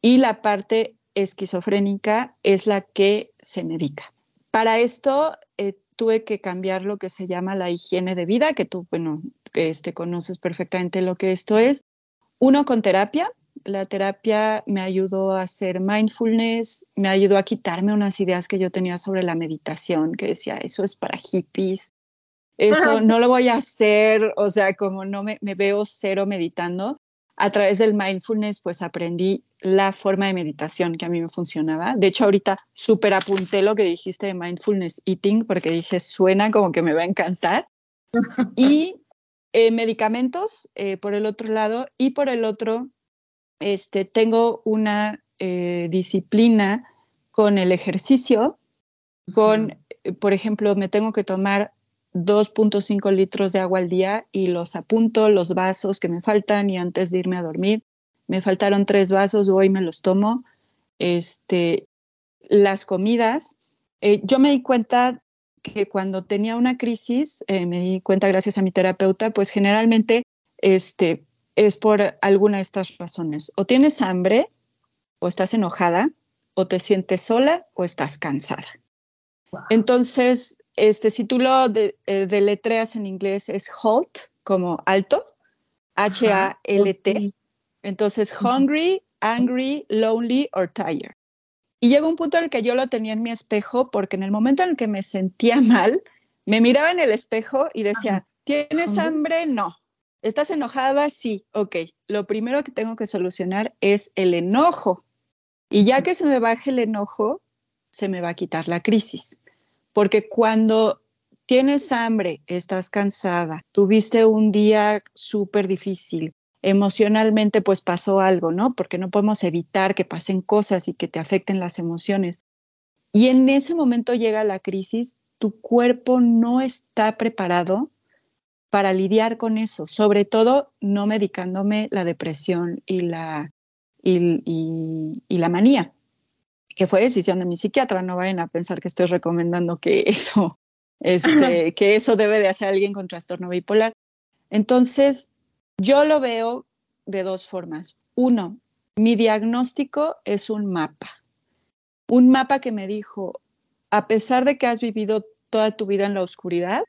y la parte esquizofrénica es la que se medica. Para esto eh, tuve que cambiar lo que se llama la higiene de vida, que tú, bueno, este, conoces perfectamente lo que esto es. Uno con terapia, La terapia me ayudó a hacer mindfulness, me ayudó a quitarme unas ideas que yo tenía sobre la meditación, que decía, eso es para hippies, eso no lo voy a hacer, o sea, como no me, me veo cero meditando. A través del mindfulness, pues aprendí la forma de meditación que a mí me funcionaba. De hecho, ahorita súper apunté lo que dijiste de mindfulness eating, porque dije, suena como que me va a encantar. Y eh, medicamentos, eh, por el otro lado, y por el otro, este, tengo una eh, disciplina con el ejercicio, con, por ejemplo, me tengo que tomar 2.5 litros de agua al día y los apunto, los vasos que me faltan y antes de irme a dormir, me faltaron tres vasos, hoy me los tomo. Este, las comidas, yo me di cuenta que cuando tenía una crisis, eh, me di cuenta gracias a mi terapeuta, pues generalmente este, es por alguna de estas razones. O tienes hambre, o estás enojada, o te sientes sola, o estás cansada. Entonces, este, si tú lo de, eh, deletreas en inglés, es HALT, como alto, H-A-L-T. Entonces, hungry, angry, lonely or tired. Y llegó un punto en el que yo lo tenía en mi espejo porque en el momento en el que me sentía mal, me miraba en el espejo y decía, ¿tienes hambre? No. ¿Estás enojada? Sí. Ok. Lo primero que tengo que solucionar es el enojo. Y ya que se me baje el enojo, se me va a quitar la crisis. Porque cuando tienes hambre, estás cansada, tuviste un día súper difícil, emocionalmente pues pasó algo, ¿no? Porque no podemos evitar que pasen cosas y que te afecten las emociones. Y en ese momento llega la crisis, tu cuerpo no está preparado para lidiar con eso, sobre todo no medicándome la depresión y la, y, la manía, que fue decisión de mi psiquiatra, no vayan a pensar que estoy recomendando que eso, este, que eso debe de hacer alguien con trastorno bipolar. Entonces, yo lo veo de dos formas. Uno, mi diagnóstico es un mapa. Un mapa que me dijo, a pesar de que has vivido toda tu vida en la oscuridad,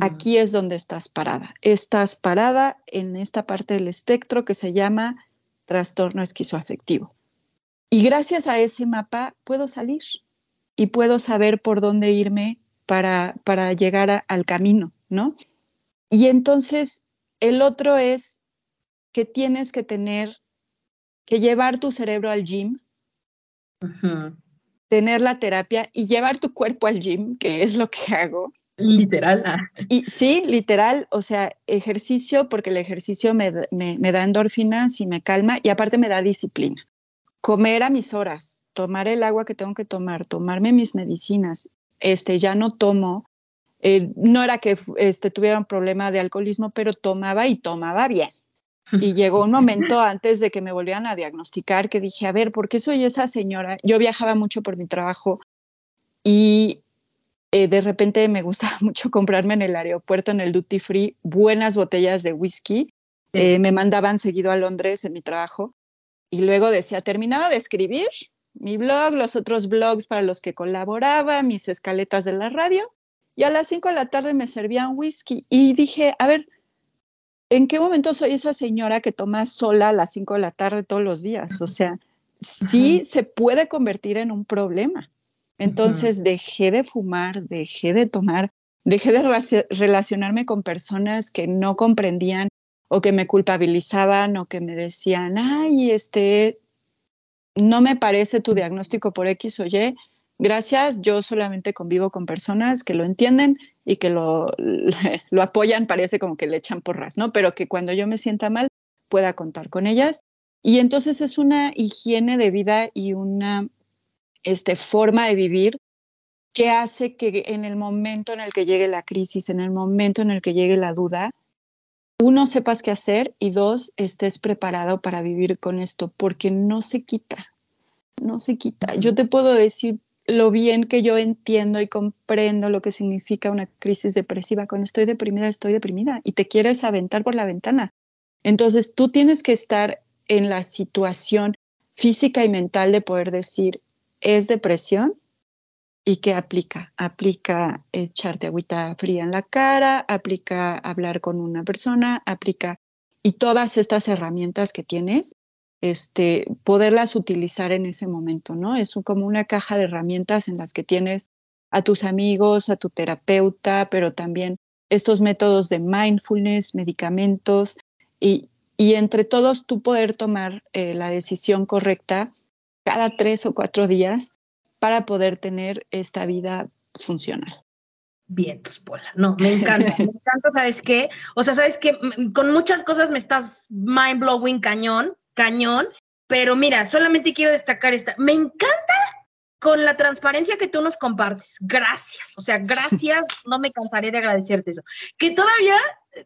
aquí es donde estás parada. Estás parada en esta parte del espectro que se llama trastorno esquizoafectivo. Y gracias a ese mapa puedo salir y puedo saber por dónde irme para, para llegar al camino, ¿no? Y entonces el otro es que tienes que tener, que llevar tu cerebro al gym, tener la terapia y llevar tu cuerpo al gym, que es lo que hago. Literal. Y sí, literal, o sea, ejercicio, porque el ejercicio me, me, da endorfinas y me calma y aparte me da disciplina. Comer a mis horas, tomar el agua que tengo que tomar, tomarme mis medicinas. Este, ya no tomo eh, no era que este, tuviera un problema de alcoholismo, pero tomaba y tomaba bien. Y llegó un momento antes de que me volvieran a diagnosticar que dije, a ver, ¿por qué soy esa señora? Yo viajaba mucho por mi trabajo y eh, de repente me gustaba mucho comprarme en el aeropuerto, en el duty free, buenas botellas de whisky. Eh, me mandaban seguido a Londres en mi trabajo y luego decía, terminaba de escribir mi blog, los otros blogs para los que colaboraba, mis escaletas de la radio y a las 5 de la tarde me servían whisky y dije, a ver, ¿en qué momento soy esa señora que toma sola a las 5 de la tarde todos los días? O sea, sí se puede convertir en un problema. Entonces dejé de fumar, dejé de tomar, dejé de relacionarme con personas que no comprendían o que me culpabilizaban o que me decían, ay, este, no me parece tu diagnóstico por X o Y, Gracias, yo solamente convivo con personas que lo entienden y que lo, lo apoyan, parece como que le echan porras, ¿no? Pero que cuando yo me sienta mal pueda contar con ellas. Y entonces es una higiene de vida y una este, forma de vivir que hace que en el momento en el que llegue la crisis, en el momento en el que llegue la duda, uno, sepas qué hacer y dos, estés preparado para vivir con esto, porque no se quita, no se quita. Yo te puedo decir lo bien que yo entiendo y comprendo lo que significa una crisis depresiva. Cuando estoy deprimida, estoy deprimida y te quieres aventar por la ventana. Entonces, tú tienes que estar en la situación física y mental de poder decir, ¿es depresión? ¿Y qué aplica? Aplica echarte agüita fría en la cara, aplica hablar con una persona, aplica... Y todas estas herramientas que tienes este, poderlas utilizar en ese momento, ¿no? Es como una caja de herramientas en las que tienes a tus amigos, a tu terapeuta, pero también estos métodos de mindfulness, medicamentos y, y entre todos tú poder tomar eh, la decisión correcta cada tres o cuatro días para poder tener esta vida funcional. Bien, tus Pola. No, me encanta, me encanta, ¿sabes qué? O sea, ¿sabes qué? Con muchas cosas me estás mind blowing cañón, cañón, pero mira, solamente quiero destacar esta. Me encanta con la transparencia que tú nos compartes. Gracias, o sea, gracias, no me cansaré de agradecerte eso. Que todavía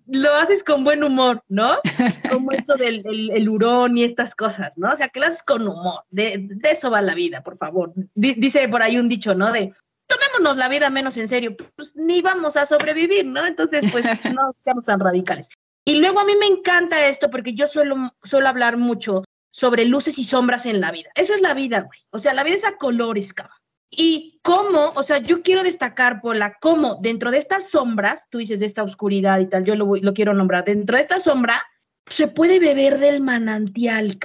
lo haces con buen humor, ¿no? Como esto del el, hurón y estas cosas, ¿no? O sea, que lo haces con humor. De, eso va la vida, por favor. dice por ahí un dicho, ¿no? De tomémonos la vida menos en serio, pues ni vamos a sobrevivir, ¿no? Entonces, pues no seamos tan radicales. Y luego a mí me encanta esto porque yo suelo, suelo hablar mucho sobre luces y sombras en la vida. Eso es la vida, güey. O sea, la vida es a colores, cabrón. Y cómo, o sea, yo quiero destacar, por la cómo dentro de estas sombras, tú dices de esta oscuridad y tal, yo lo, lo quiero nombrar, dentro de esta sombra se puede beber del manantial.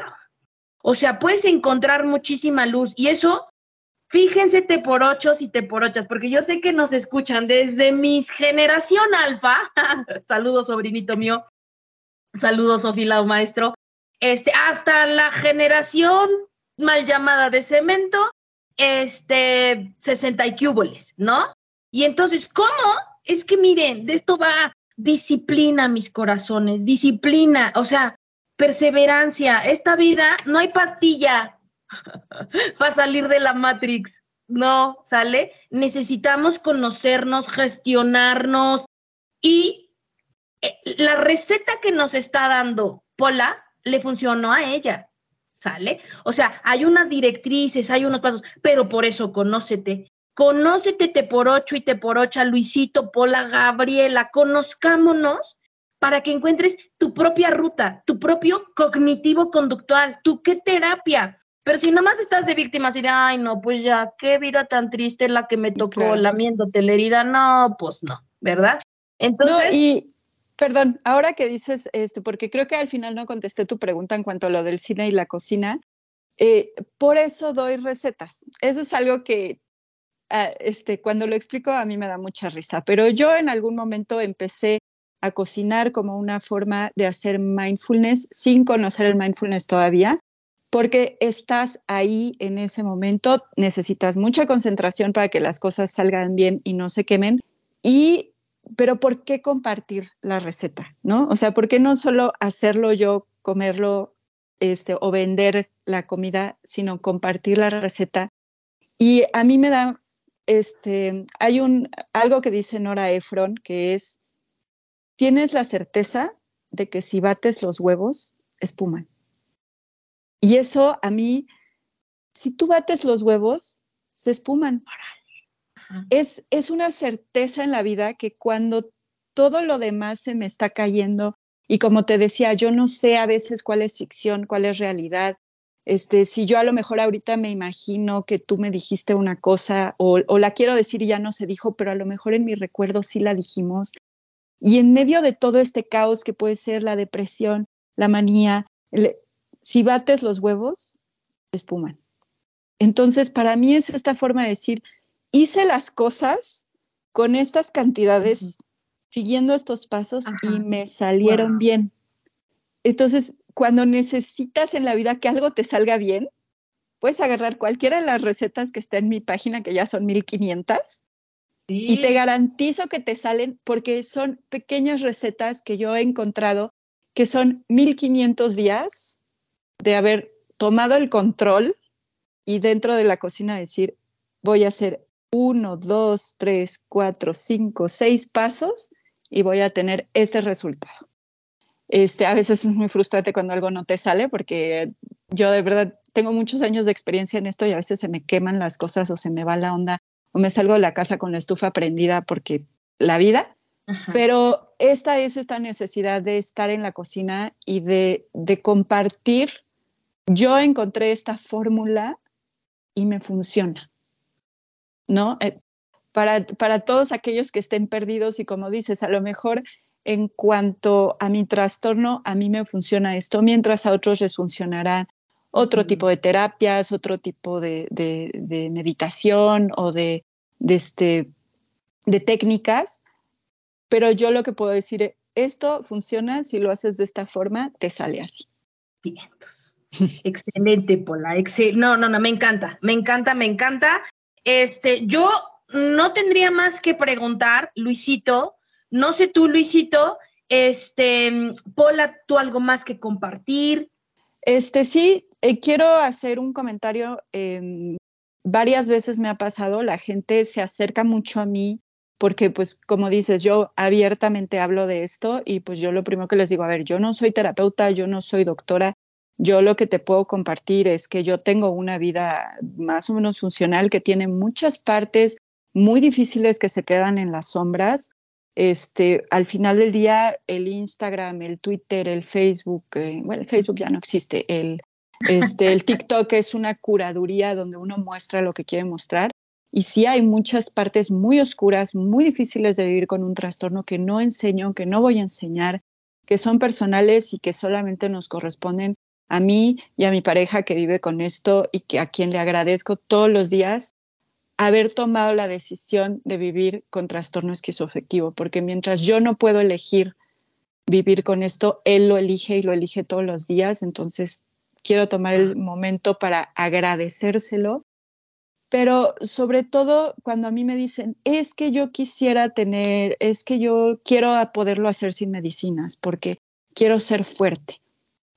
O sea, puedes encontrar muchísima luz y eso, fíjense te por ochos y te por ochas, porque yo sé que nos escuchan desde mis generación alfa. Saludos, sobrinito mío. Saludos, Sofía, maestro este, hasta la generación mal llamada de cemento, este, 60 y cúboles, ¿no? Y entonces, ¿cómo? Es que miren, de esto va disciplina, mis corazones, disciplina, o sea, perseverancia. Esta vida no hay pastilla para salir de la Matrix, no, ¿sale? Necesitamos conocernos, gestionarnos y eh, la receta que nos está dando Pola le funcionó a ella, ¿sale? O sea, hay unas directrices, hay unos pasos, pero por eso conócete. Conócete te por ocho y te por ocho, Luisito, Pola, Gabriela, conozcámonos para que encuentres tu propia ruta, tu propio cognitivo conductual, tu qué terapia. Pero si nomás estás de víctima así de, ay, no, pues ya, qué vida tan triste la que me tocó lamiéndote la herida, no, pues no, ¿verdad? Entonces. y, Perdón, ahora que dices, este, porque creo que al final no contesté tu pregunta en cuanto a lo del cine y la cocina, eh, por eso doy recetas. Eso es algo que ah, este, cuando lo explico a mí me da mucha risa, pero yo en algún momento empecé a cocinar como una forma de hacer mindfulness sin conocer el mindfulness todavía, porque estás ahí en ese momento, necesitas mucha concentración para que las cosas salgan bien y no se quemen. Y pero ¿por qué compartir la receta? ¿No? O sea, ¿por qué no solo hacerlo yo, comerlo este, o vender la comida, sino compartir la receta? Y a mí me da, este, hay un, algo que dice Nora Efron, que es, tienes la certeza de que si bates los huevos, espuman. Y eso a mí, si tú bates los huevos, se espuman es, es una certeza en la vida que cuando todo lo demás se me está cayendo, y como te decía, yo no sé a veces cuál es ficción, cuál es realidad. Este, si yo a lo mejor ahorita me imagino que tú me dijiste una cosa o, la quiero decir y ya no se dijo, pero a lo mejor en mi recuerdo sí la dijimos. Y en medio de todo este caos que puede ser la depresión, la manía, si bates los huevos, espuman. Entonces, para mí es esta forma de decir, hice las cosas con estas cantidades, siguiendo estos pasos y me salieron bien. Entonces, cuando necesitas en la vida que algo te salga bien, puedes agarrar cualquiera de las recetas que está en mi página, que ya son 1500, y te garantizo que te salen porque son pequeñas recetas que yo he encontrado que son 1500 días de haber tomado el control y dentro de la cocina decir, voy a hacer uno, dos, tres, cuatro, cinco, seis pasos y voy a tener ese resultado. Este, a veces es muy frustrante cuando algo no te sale porque yo de verdad tengo muchos años de experiencia en esto y a veces se me queman las cosas o se me va la onda o me salgo de la casa con la estufa prendida porque la vida. Pero esta es esta necesidad de estar en la cocina y de, de compartir. Yo encontré esta fórmula y me funciona. ¿No? Eh, para, para todos aquellos que estén perdidos y como dices, a lo mejor en cuanto a mi trastorno, a mí me funciona esto, mientras a otros les funcionará otro tipo de terapias, otro tipo de, de, meditación o de, de, este, de técnicas, pero yo lo que puedo decir es, esto funciona, si lo haces de esta forma, te sale así. Excelente, Pola. no, no, no, me encanta, me encanta, me encanta. Este, yo no tendría más que preguntar, Luisito, no sé tú, Luisito, este, Pola, ¿tú algo más que compartir? Este, sí, eh, quiero hacer un comentario. Em, varias veces me ha pasado, la gente se acerca mucho a mí porque, pues, como dices, yo abiertamente hablo de esto y pues yo lo primero que les digo, a ver, yo no soy terapeuta, yo no soy doctora, yo lo que te puedo compartir es que yo tengo una vida más o menos funcional que tiene muchas partes muy difíciles que se quedan en las sombras. Este, al final del día, el Instagram, el Twitter, el Facebook, eh, bueno, el Facebook ya no existe, el, este, el TikTok es una curaduría donde uno muestra lo que quiere mostrar. Y sí hay muchas partes muy oscuras, muy difíciles de vivir con un trastorno que no enseño, que no voy a enseñar, que son personales y que solamente nos corresponden a mí y a mi pareja que vive con esto y que a quien le agradezco todos los días haber tomado la decisión de vivir con trastorno esquizoafectivo, porque mientras yo no puedo elegir vivir con esto, él lo elige y lo elige todos los días, entonces quiero tomar el momento para agradecérselo, pero sobre todo cuando a mí me dicen, es que yo quisiera tener, es que yo quiero poderlo hacer sin medicinas, porque quiero ser fuerte.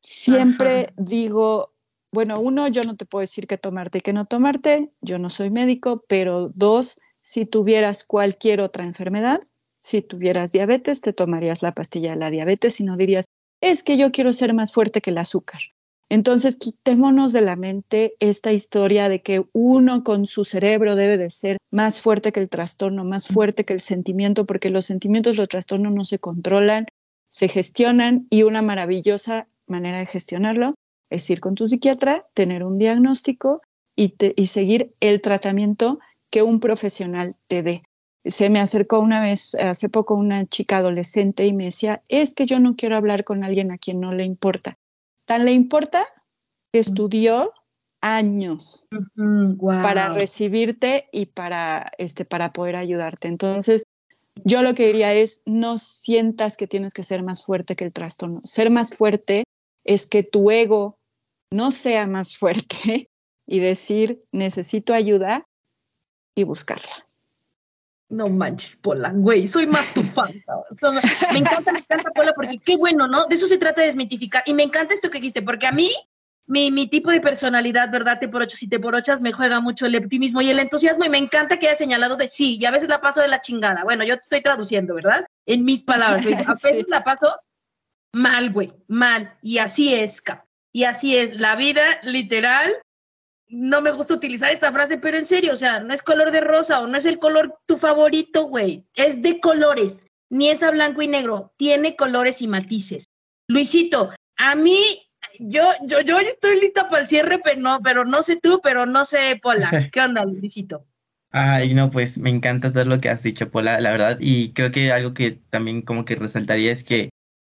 Siempre digo, bueno, uno, yo no te puedo decir qué tomarte y qué no tomarte, yo no soy médico, pero dos, si tuvieras cualquier otra enfermedad, si tuvieras diabetes, te tomarías la pastilla de la diabetes y no dirías, es que yo quiero ser más fuerte que el azúcar. Entonces, quitémonos de la mente esta historia de que uno con su cerebro debe de ser más fuerte que el trastorno, más fuerte que el sentimiento, porque los sentimientos, los trastornos no se controlan, se gestionan y una maravillosa manera de gestionarlo es ir con tu psiquiatra, tener un diagnóstico y, seguir el tratamiento que un profesional te dé. Se me acercó una vez, hace poco, una chica adolescente y me decía, es que yo no quiero hablar con alguien a quien no le importa. Tan le importa que estudió años para recibirte y para, este, para poder ayudarte. Entonces, yo lo que diría es, no sientas que tienes que ser más fuerte que el trastorno. Ser más fuerte es que tu ego no sea más fuerte y decir, necesito ayuda y buscarla. No manches, Pola, güey, soy más tu fan. me encanta, me encanta, Pola, porque qué bueno, ¿no? De eso se trata de desmitificar. Y me encanta esto que dijiste, porque a mí, mi, mi tipo de personalidad, ¿verdad? Te por ocho, si te por ochas, me juega mucho el optimismo y el entusiasmo. Y me encanta que haya señalado de sí, y a veces la paso de la chingada. Bueno, yo te estoy traduciendo, ¿verdad? En mis palabras. A veces la paso mal, güey, mal. Y así es, cap. Y así es, la vida literal, no me gusta utilizar esta frase, pero en serio, o sea, no es color de rosa o no es el color tu favorito, güey, es de colores, ni es a blanco y negro, tiene colores y matices. Luisito, a mí, yo, yo, yo estoy lista para el cierre, pero no, pero no sé tú, pero no sé, Pola. ¿Qué onda, Luisito? Ay, no, pues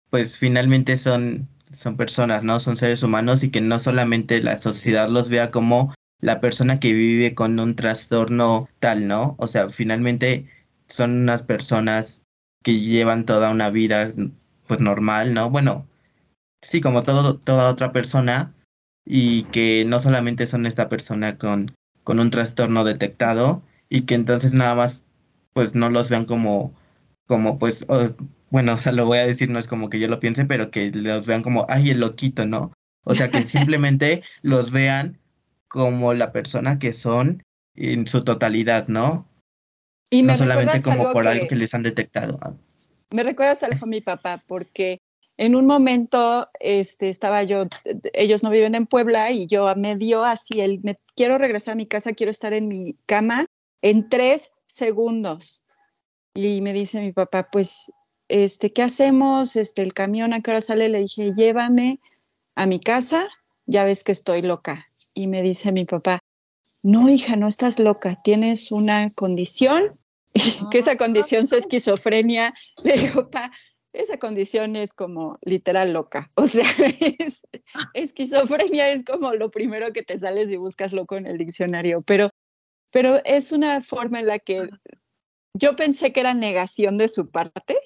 pues finalmente son son personas, ¿no? Son seres humanos y que no solamente la sociedad los vea como la persona que vive con un trastorno tal, ¿no? O sea, finalmente son unas personas que llevan toda una vida pues normal, ¿no? Bueno, sí, como todo, toda otra persona y que no solamente son esta persona con, con un trastorno detectado y que entonces nada más pues no los vean como, como pues bueno, o sea, lo voy a decir, no es como que yo lo piense, pero que los vean como, ay, el loquito, ¿no? O sea, que simplemente los vean como la persona que son en su totalidad, ¿no? Y no solamente como por algo que les han detectado. Me recuerdas algo a mi papá, porque en un momento este, estaba yo, ellos no viven en Puebla y yo me dio así el, me quiero regresar a mi casa, quiero estar en mi cama en tres segundos. Y me dice mi papá, pues este, ¿qué hacemos? Este, el camión a qué hora sale, le dije, llévame a mi casa, ya ves que estoy loca. Y me dice mi papá, no, hija, no estás loca, tienes una condición, que esa condición es esquizofrenia. Le digo, papá, esa condición es como literal loca. O sea, es- esquizofrenia es como lo primero que te sales y buscas loco en el diccionario, pero, pero es una forma en la que yo pensé que era negación de su parte.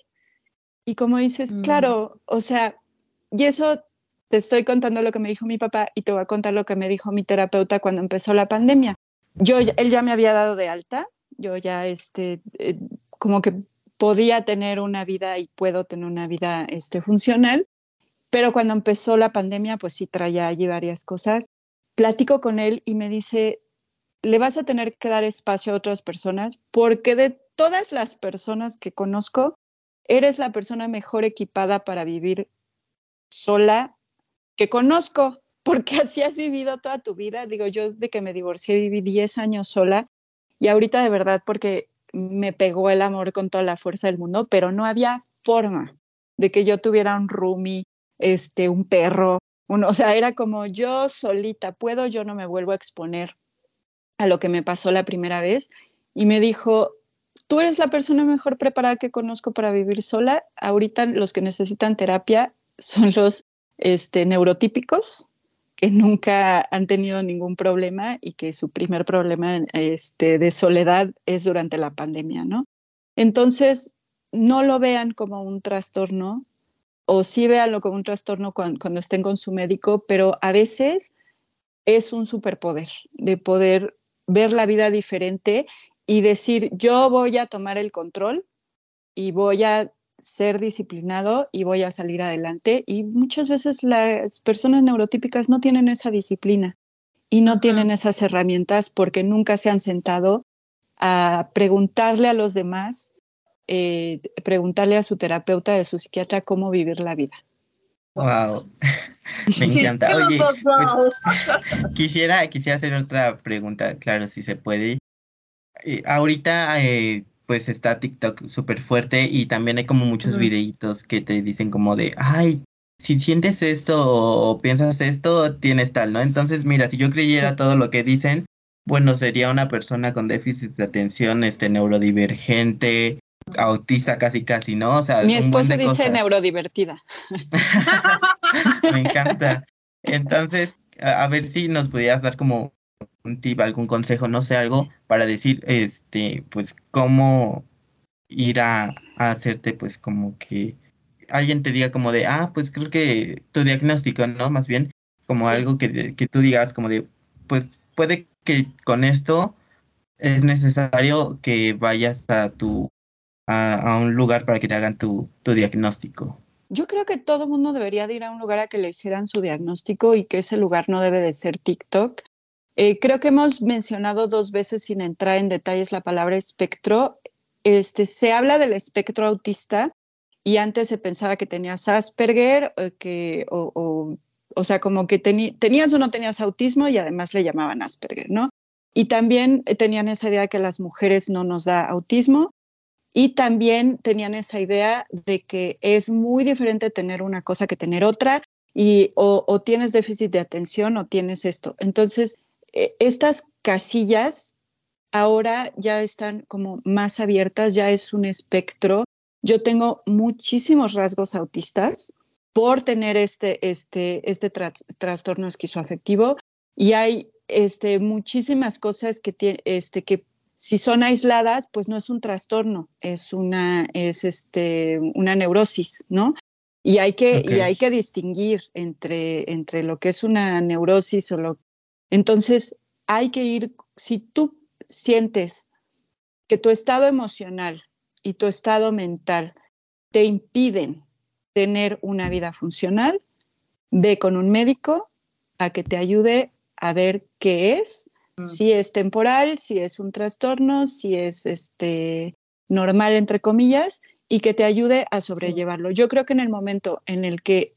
Y como dices, Mm. claro, o sea, y eso te estoy contando lo que me dijo mi papá y te voy a contar lo que me dijo mi terapeuta cuando empezó la pandemia. Yo, él ya me había dado de alta, yo ya, este, eh, como que podía tener una vida y puedo tener una vida, este, funcional, pero cuando empezó la pandemia, pues sí traía allí varias cosas. Platico con él y me dice, le vas a tener que dar espacio a otras personas porque de todas las personas que conozco, eres la persona mejor equipada para vivir sola que conozco, porque así has vivido toda tu vida. Digo, yo de que me divorcié viví 10 años sola y ahorita de verdad porque me pegó el amor con toda la fuerza del mundo, pero no había forma de que yo tuviera un roomie, este, un perro, un, o sea, era como yo solita, puedo, yo no me vuelvo a exponer a lo que me pasó la primera vez. Y me dijo, tú eres la persona mejor preparada que conozco para vivir sola. Ahorita los que necesitan terapia son los este, neurotípicos que nunca han tenido ningún problema y que su primer problema este, de soledad es durante la pandemia, ¿no? Entonces, no lo vean como un trastorno o sí véanlo como un trastorno cuando, cuando estén con su médico, pero a veces es un superpoder de poder ver la vida diferente y decir, yo voy a tomar el control y voy a ser disciplinado y voy a salir adelante. Y muchas veces las personas neurotípicas no tienen esa disciplina y no tienen esas herramientas porque nunca se han sentado a preguntarle a los demás, eh, preguntarle a su terapeuta, a su psiquiatra, cómo vivir la vida. Wow, me encanta. Oye, pues, quisiera, quisiera hacer otra pregunta, claro, si se puede. Eh, ahorita, eh, pues está TikTok súper fuerte y también hay como muchos videitos que te dicen como de, ay, si sientes esto o piensas esto, tienes tal, ¿no? Entonces, mira, si yo creyera todo lo que dicen, bueno, sería una persona con déficit de atención, este, neurodivergente, autista casi casi, ¿no? O sea, Mi esposo dice cosas. neurodivertida. Me encanta. Entonces, a, a ver si nos pudieras dar como un tip, algún consejo, no sé, algo para decir, este, pues, cómo ir a, a hacerte, pues, como que alguien te diga como de, ah, pues creo que tu diagnóstico, ¿no? Más bien, como Sí. algo que, que tú digas como de, pues, puede que con esto es necesario que vayas a tu, a, a un lugar para que te hagan tu, tu diagnóstico. Yo creo que todo mundo debería de ir a un lugar a que le hicieran su diagnóstico y que ese lugar no debe de ser TikTok. Eh, creo que hemos mencionado dos veces sin entrar en detalles la palabra espectro. Este, se habla del espectro autista y antes se pensaba que tenías Asperger, eh, que, o, o, o sea, como que tenías o no tenías autismo y además le llamaban Asperger, ¿no? Y también eh, tenían esa idea que a las mujeres no nos da autismo y también tenían esa idea de que es muy diferente tener una cosa que tener otra y o, o tienes déficit de atención o tienes esto. Entonces, estas casillas ahora ya están como más abiertas, ya es un espectro. Yo tengo muchísimos rasgos autistas por tener este, este, este tra- trastorno esquizoafectivo y hay este, muchísimas cosas que, este, que si son aisladas, pues no es un trastorno, es una, es este, una neurosis, ¿no? Y hay que, y hay que distinguir entre, entre lo que es una neurosis o lo... Entonces, hay que ir, si tú sientes que tu estado emocional y tu estado mental te impiden tener una vida funcional, ve con un médico a que te ayude a ver qué es, Mm. si es temporal, si es un trastorno, si es este normal entre comillas y que te ayude a sobrellevarlo. Yo creo que en el momento en el que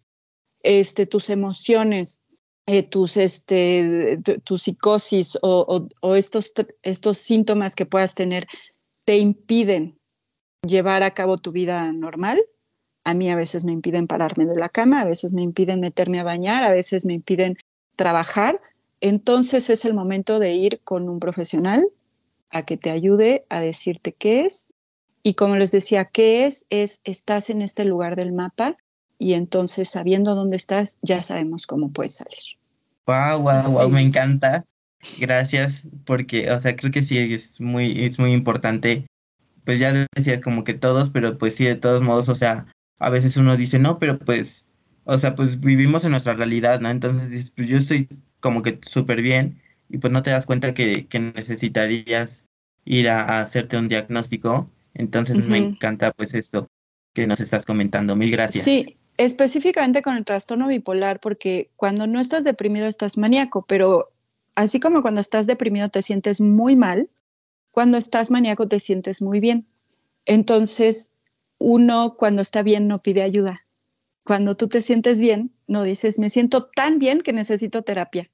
este, tus emociones, eh, tus, este, tu, psicosis o, o- o estos, estos síntomas que puedas tener te impiden llevar a cabo tu vida normal, a mí a veces me impiden pararme de la cama, a veces me impiden meterme a bañar, a veces me impiden trabajar, entonces es el momento de ir con un profesional a que te ayude a decirte qué es Y como les decía, ¿qué es? Es estás en este lugar del mapa y entonces sabiendo dónde estás, ya sabemos cómo puedes salir. Wow, wow, wow, me encanta. Gracias, porque, o sea, creo que sí es muy, es muy importante. Pues ya decía como que todos, pero pues sí, de todos modos, o sea, a veces uno dice, no, pero pues, o sea, pues vivimos en nuestra realidad, ¿no? Entonces dices, pues yo estoy como que súper bien y pues no te das cuenta que, que necesitarías ir a, a hacerte un diagnóstico. Entonces me encanta pues esto que nos estás comentando. Mil gracias. Sí, específicamente con el trastorno bipolar, porque cuando no estás deprimido estás maníaco, pero así como cuando estás deprimido te sientes muy mal, cuando estás maníaco te sientes muy bien. Entonces, uno cuando está bien no pide ayuda. Cuando tú te sientes bien, no dices, me siento tan bien que necesito terapia.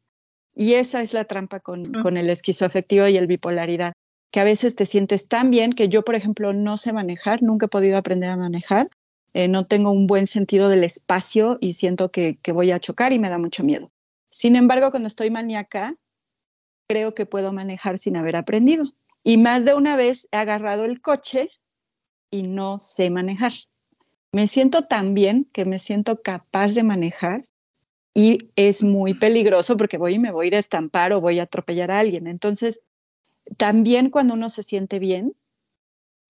Y esa es la trampa con, con el esquizoafectivo y el bipolaridad, que a veces te sientes tan bien que yo, por ejemplo, no sé manejar, nunca he podido aprender a manejar, eh, no tengo un buen sentido del espacio y siento que, voy a chocar y me da mucho miedo. Sin embargo, cuando estoy maníaca, creo que puedo manejar sin haber aprendido. Y más de una vez he agarrado el coche y no sé manejar. Me siento tan bien que me siento capaz de manejar y es muy peligroso porque voy y me voy a ir a estampar o voy a atropellar a alguien. Entonces, también cuando uno se siente bien,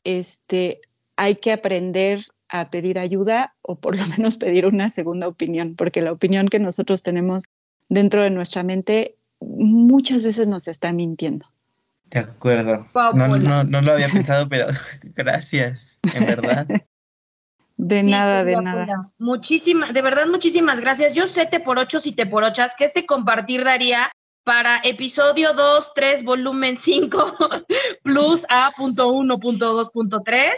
este, hay que aprender a pedir ayuda o por lo menos pedir una segunda opinión, porque la opinión que nosotros tenemos dentro de nuestra mente muchas veces nos está mintiendo. De acuerdo. No, no, no lo había pensado, pero gracias, en verdad. De Sí, nada, de nada. Muchísimas, de verdad, muchísimas gracias. Yo sé te por ochos y te por ochas que este compartir daría para episodio 2, 3, volumen 5, plus A.1.2.3.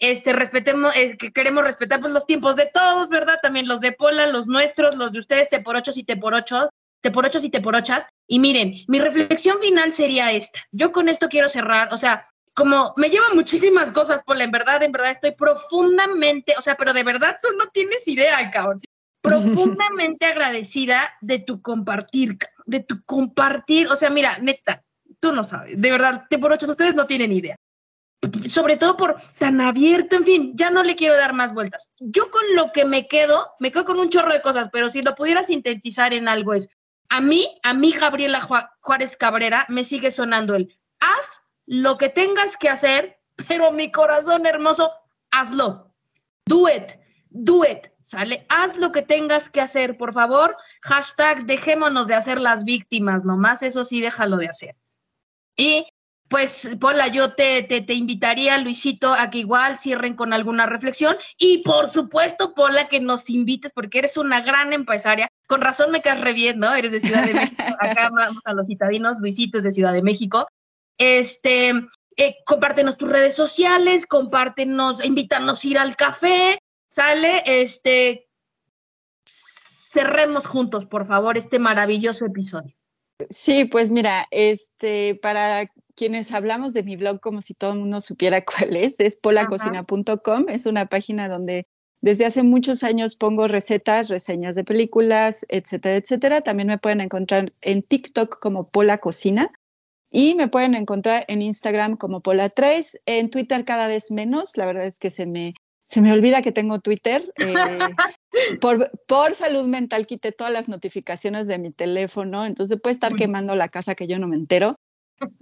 Este, respetemos, es que queremos respetar pues, los tiempos de todos, ¿verdad? También los de Pola, los nuestros, los de ustedes, te por ochos y te por ochos, te por ochos y te por ochas. Y miren, mi reflexión final sería esta. Yo con esto quiero cerrar, o sea, como me llevan muchísimas cosas, Pola, en verdad, en verdad estoy profundamente, o sea, pero de verdad tú no tienes idea, cabrón. Profundamente agradecida de tu compartir, de tu compartir, o sea, mira, neta, tú no sabes, de verdad, te por ocho, ustedes no tienen idea. Sobre todo por tan abierto, en fin, ya no le quiero dar más vueltas. Yo con lo que me quedo, me quedo con un chorro de cosas, pero si lo pudiera sintetizar en algo es, a mí, a mí Gabriela Ju- Juárez Cabrera, me sigue sonando el, haz lo que tengas que hacer, pero mi corazón hermoso, hazlo. Do it, do it, ¿sale? Haz lo que tengas que hacer, por favor. Hashtag dejémonos de hacer las víctimas, nomás eso sí, déjalo de hacer. Y pues, Paula, yo te, te, te invitaría, Luisito, a que igual cierren con alguna reflexión. Y por supuesto, Paula, que nos invites, porque eres una gran empresaria. Con razón me caes re bien, ¿no? Eres de Ciudad de México. Acá vamos a los citadinos. Luisito es de Ciudad de México. Este, eh, compártenos tus redes sociales, compártenos, invítanos a ir al café, ¿sale? Este, cerremos juntos, por favor, este maravilloso episodio. Sí, pues mira, este, para quienes hablamos de mi blog como si todo el mundo supiera cuál es, es polacocina.com, es una página donde desde hace muchos años pongo recetas, reseñas de películas, etcétera, etcétera. También me pueden encontrar en TikTok como Pola Cocina y me pueden encontrar en Instagram como Pola Trace, en Twitter cada vez menos, la verdad es que se me, se me olvida que tengo Twitter. Eh, por, por, salud mental quité todas las notificaciones de mi teléfono, entonces puede estar quemando la casa que yo no me entero.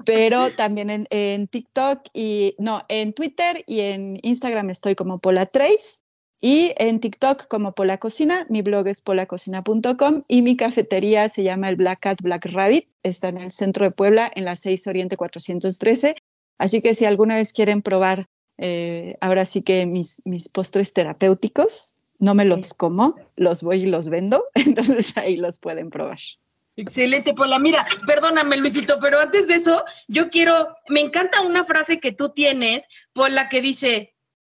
Pero también en, en TikTok y no, en Twitter y en Instagram estoy como Pola Trace y en TikTok como Pola Cocina. Mi blog es polacocina.com y mi cafetería se llama el Black Cat Black Rabbit. Está en el centro de Puebla, en la 6 Oriente 413. Así que si alguna vez quieren probar, eh, ahora sí que mis, mis postres terapéuticos, no me los como, los voy y los vendo, entonces ahí los pueden probar. Excelente, Paula. Mira, perdóname, Luisito, pero antes de eso, yo quiero, me encanta una frase que tú tienes, Paula, que dice,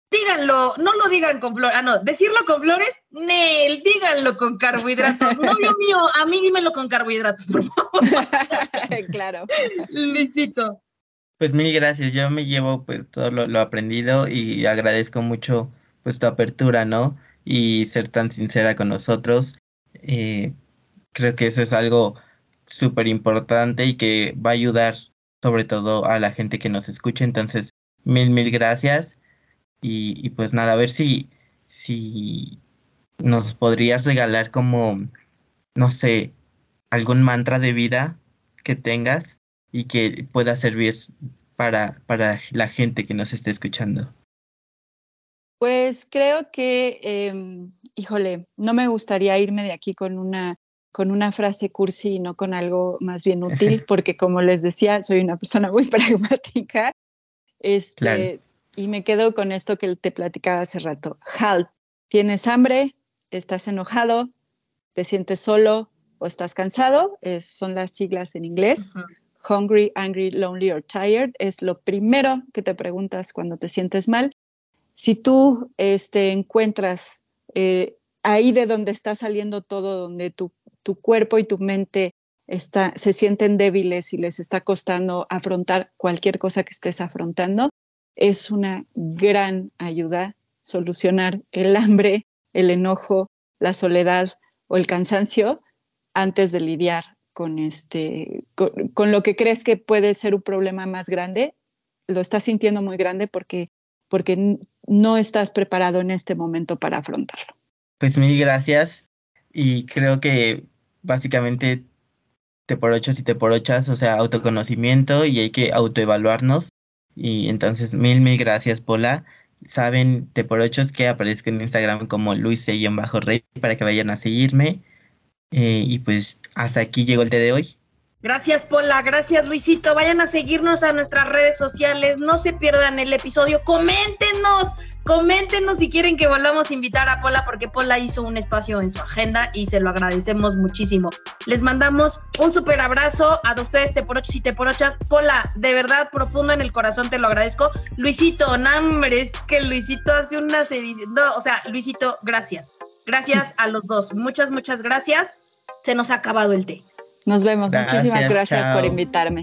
díganlo, no lo digan con flores, ah, no, decirlo con flores, Nel, díganlo con carbohidratos. Novio mío, a mí dímelo con carbohidratos, por favor. claro. Luisito. Pues mil gracias, yo me llevo pues todo lo, lo aprendido y agradezco mucho pues tu apertura, ¿no? Y ser tan sincera con nosotros. Eh, creo que eso es algo súper importante y que va a ayudar sobre todo a la gente que nos escucha. Entonces, mil, mil gracias. Y, pues nada, a ver si, si nos podrías regalar como, no sé, algún mantra de vida que tengas y que pueda servir para, para la gente que nos esté escuchando. Pues creo que, em, híjole, no me gustaría irme de aquí con una, con una frase cursi y no con algo más bien útil, porque como les decía, soy una persona muy pragmática. Este, Y me quedo con esto que te platicaba hace rato. HALT, tienes hambre, estás enojado, te sientes solo o estás cansado, son las siglas en inglés. Hungry, angry, lonely or tired es lo primero que te preguntas cuando te sientes mal. Si tú este, encuentras eh, ahí de donde está saliendo todo, donde tu, tu cuerpo y tu mente está, se sienten débiles y les está costando afrontar cualquier cosa que estés afrontando, es una gran ayuda solucionar el hambre, el enojo, la soledad o el cansancio antes de lidiar con, este, con, lo que crees que puede ser un problema más grande, lo estás sintiendo muy grande porque, porque no estás preparado en este momento para afrontarlo. Pues mil gracias y creo que básicamente te por ocho y te por ochas, o sea, autoconocimiento y hay que autoevaluarnos. Y entonces, mil, mil gracias, Pola saben de por ocho que aparezco en Instagram como luis-rey para que vayan a seguirme. Eh, y pues hasta aquí llegó el té de hoy. Gracias, Pola. Gracias, Luisito. Vayan a seguirnos a nuestras redes sociales. No se pierdan el episodio. Coméntenos, coméntenos si quieren que volvamos a invitar a Pola, porque Pola hizo un espacio en su agenda y se lo agradecemos muchísimo. Les mandamos un súper abrazo a ustedes, te por ocho y te por ochas. Pola, de verdad, profundo en el corazón, te lo agradezco. Luisito, nombre, es que Luisito hace una ediciones. No, o sea, Luisito, gracias. Gracias a los dos. Muchas, muchas gracias. Se nos ha acabado el té. Nos vemos. Muchísimas gracias por invitarme.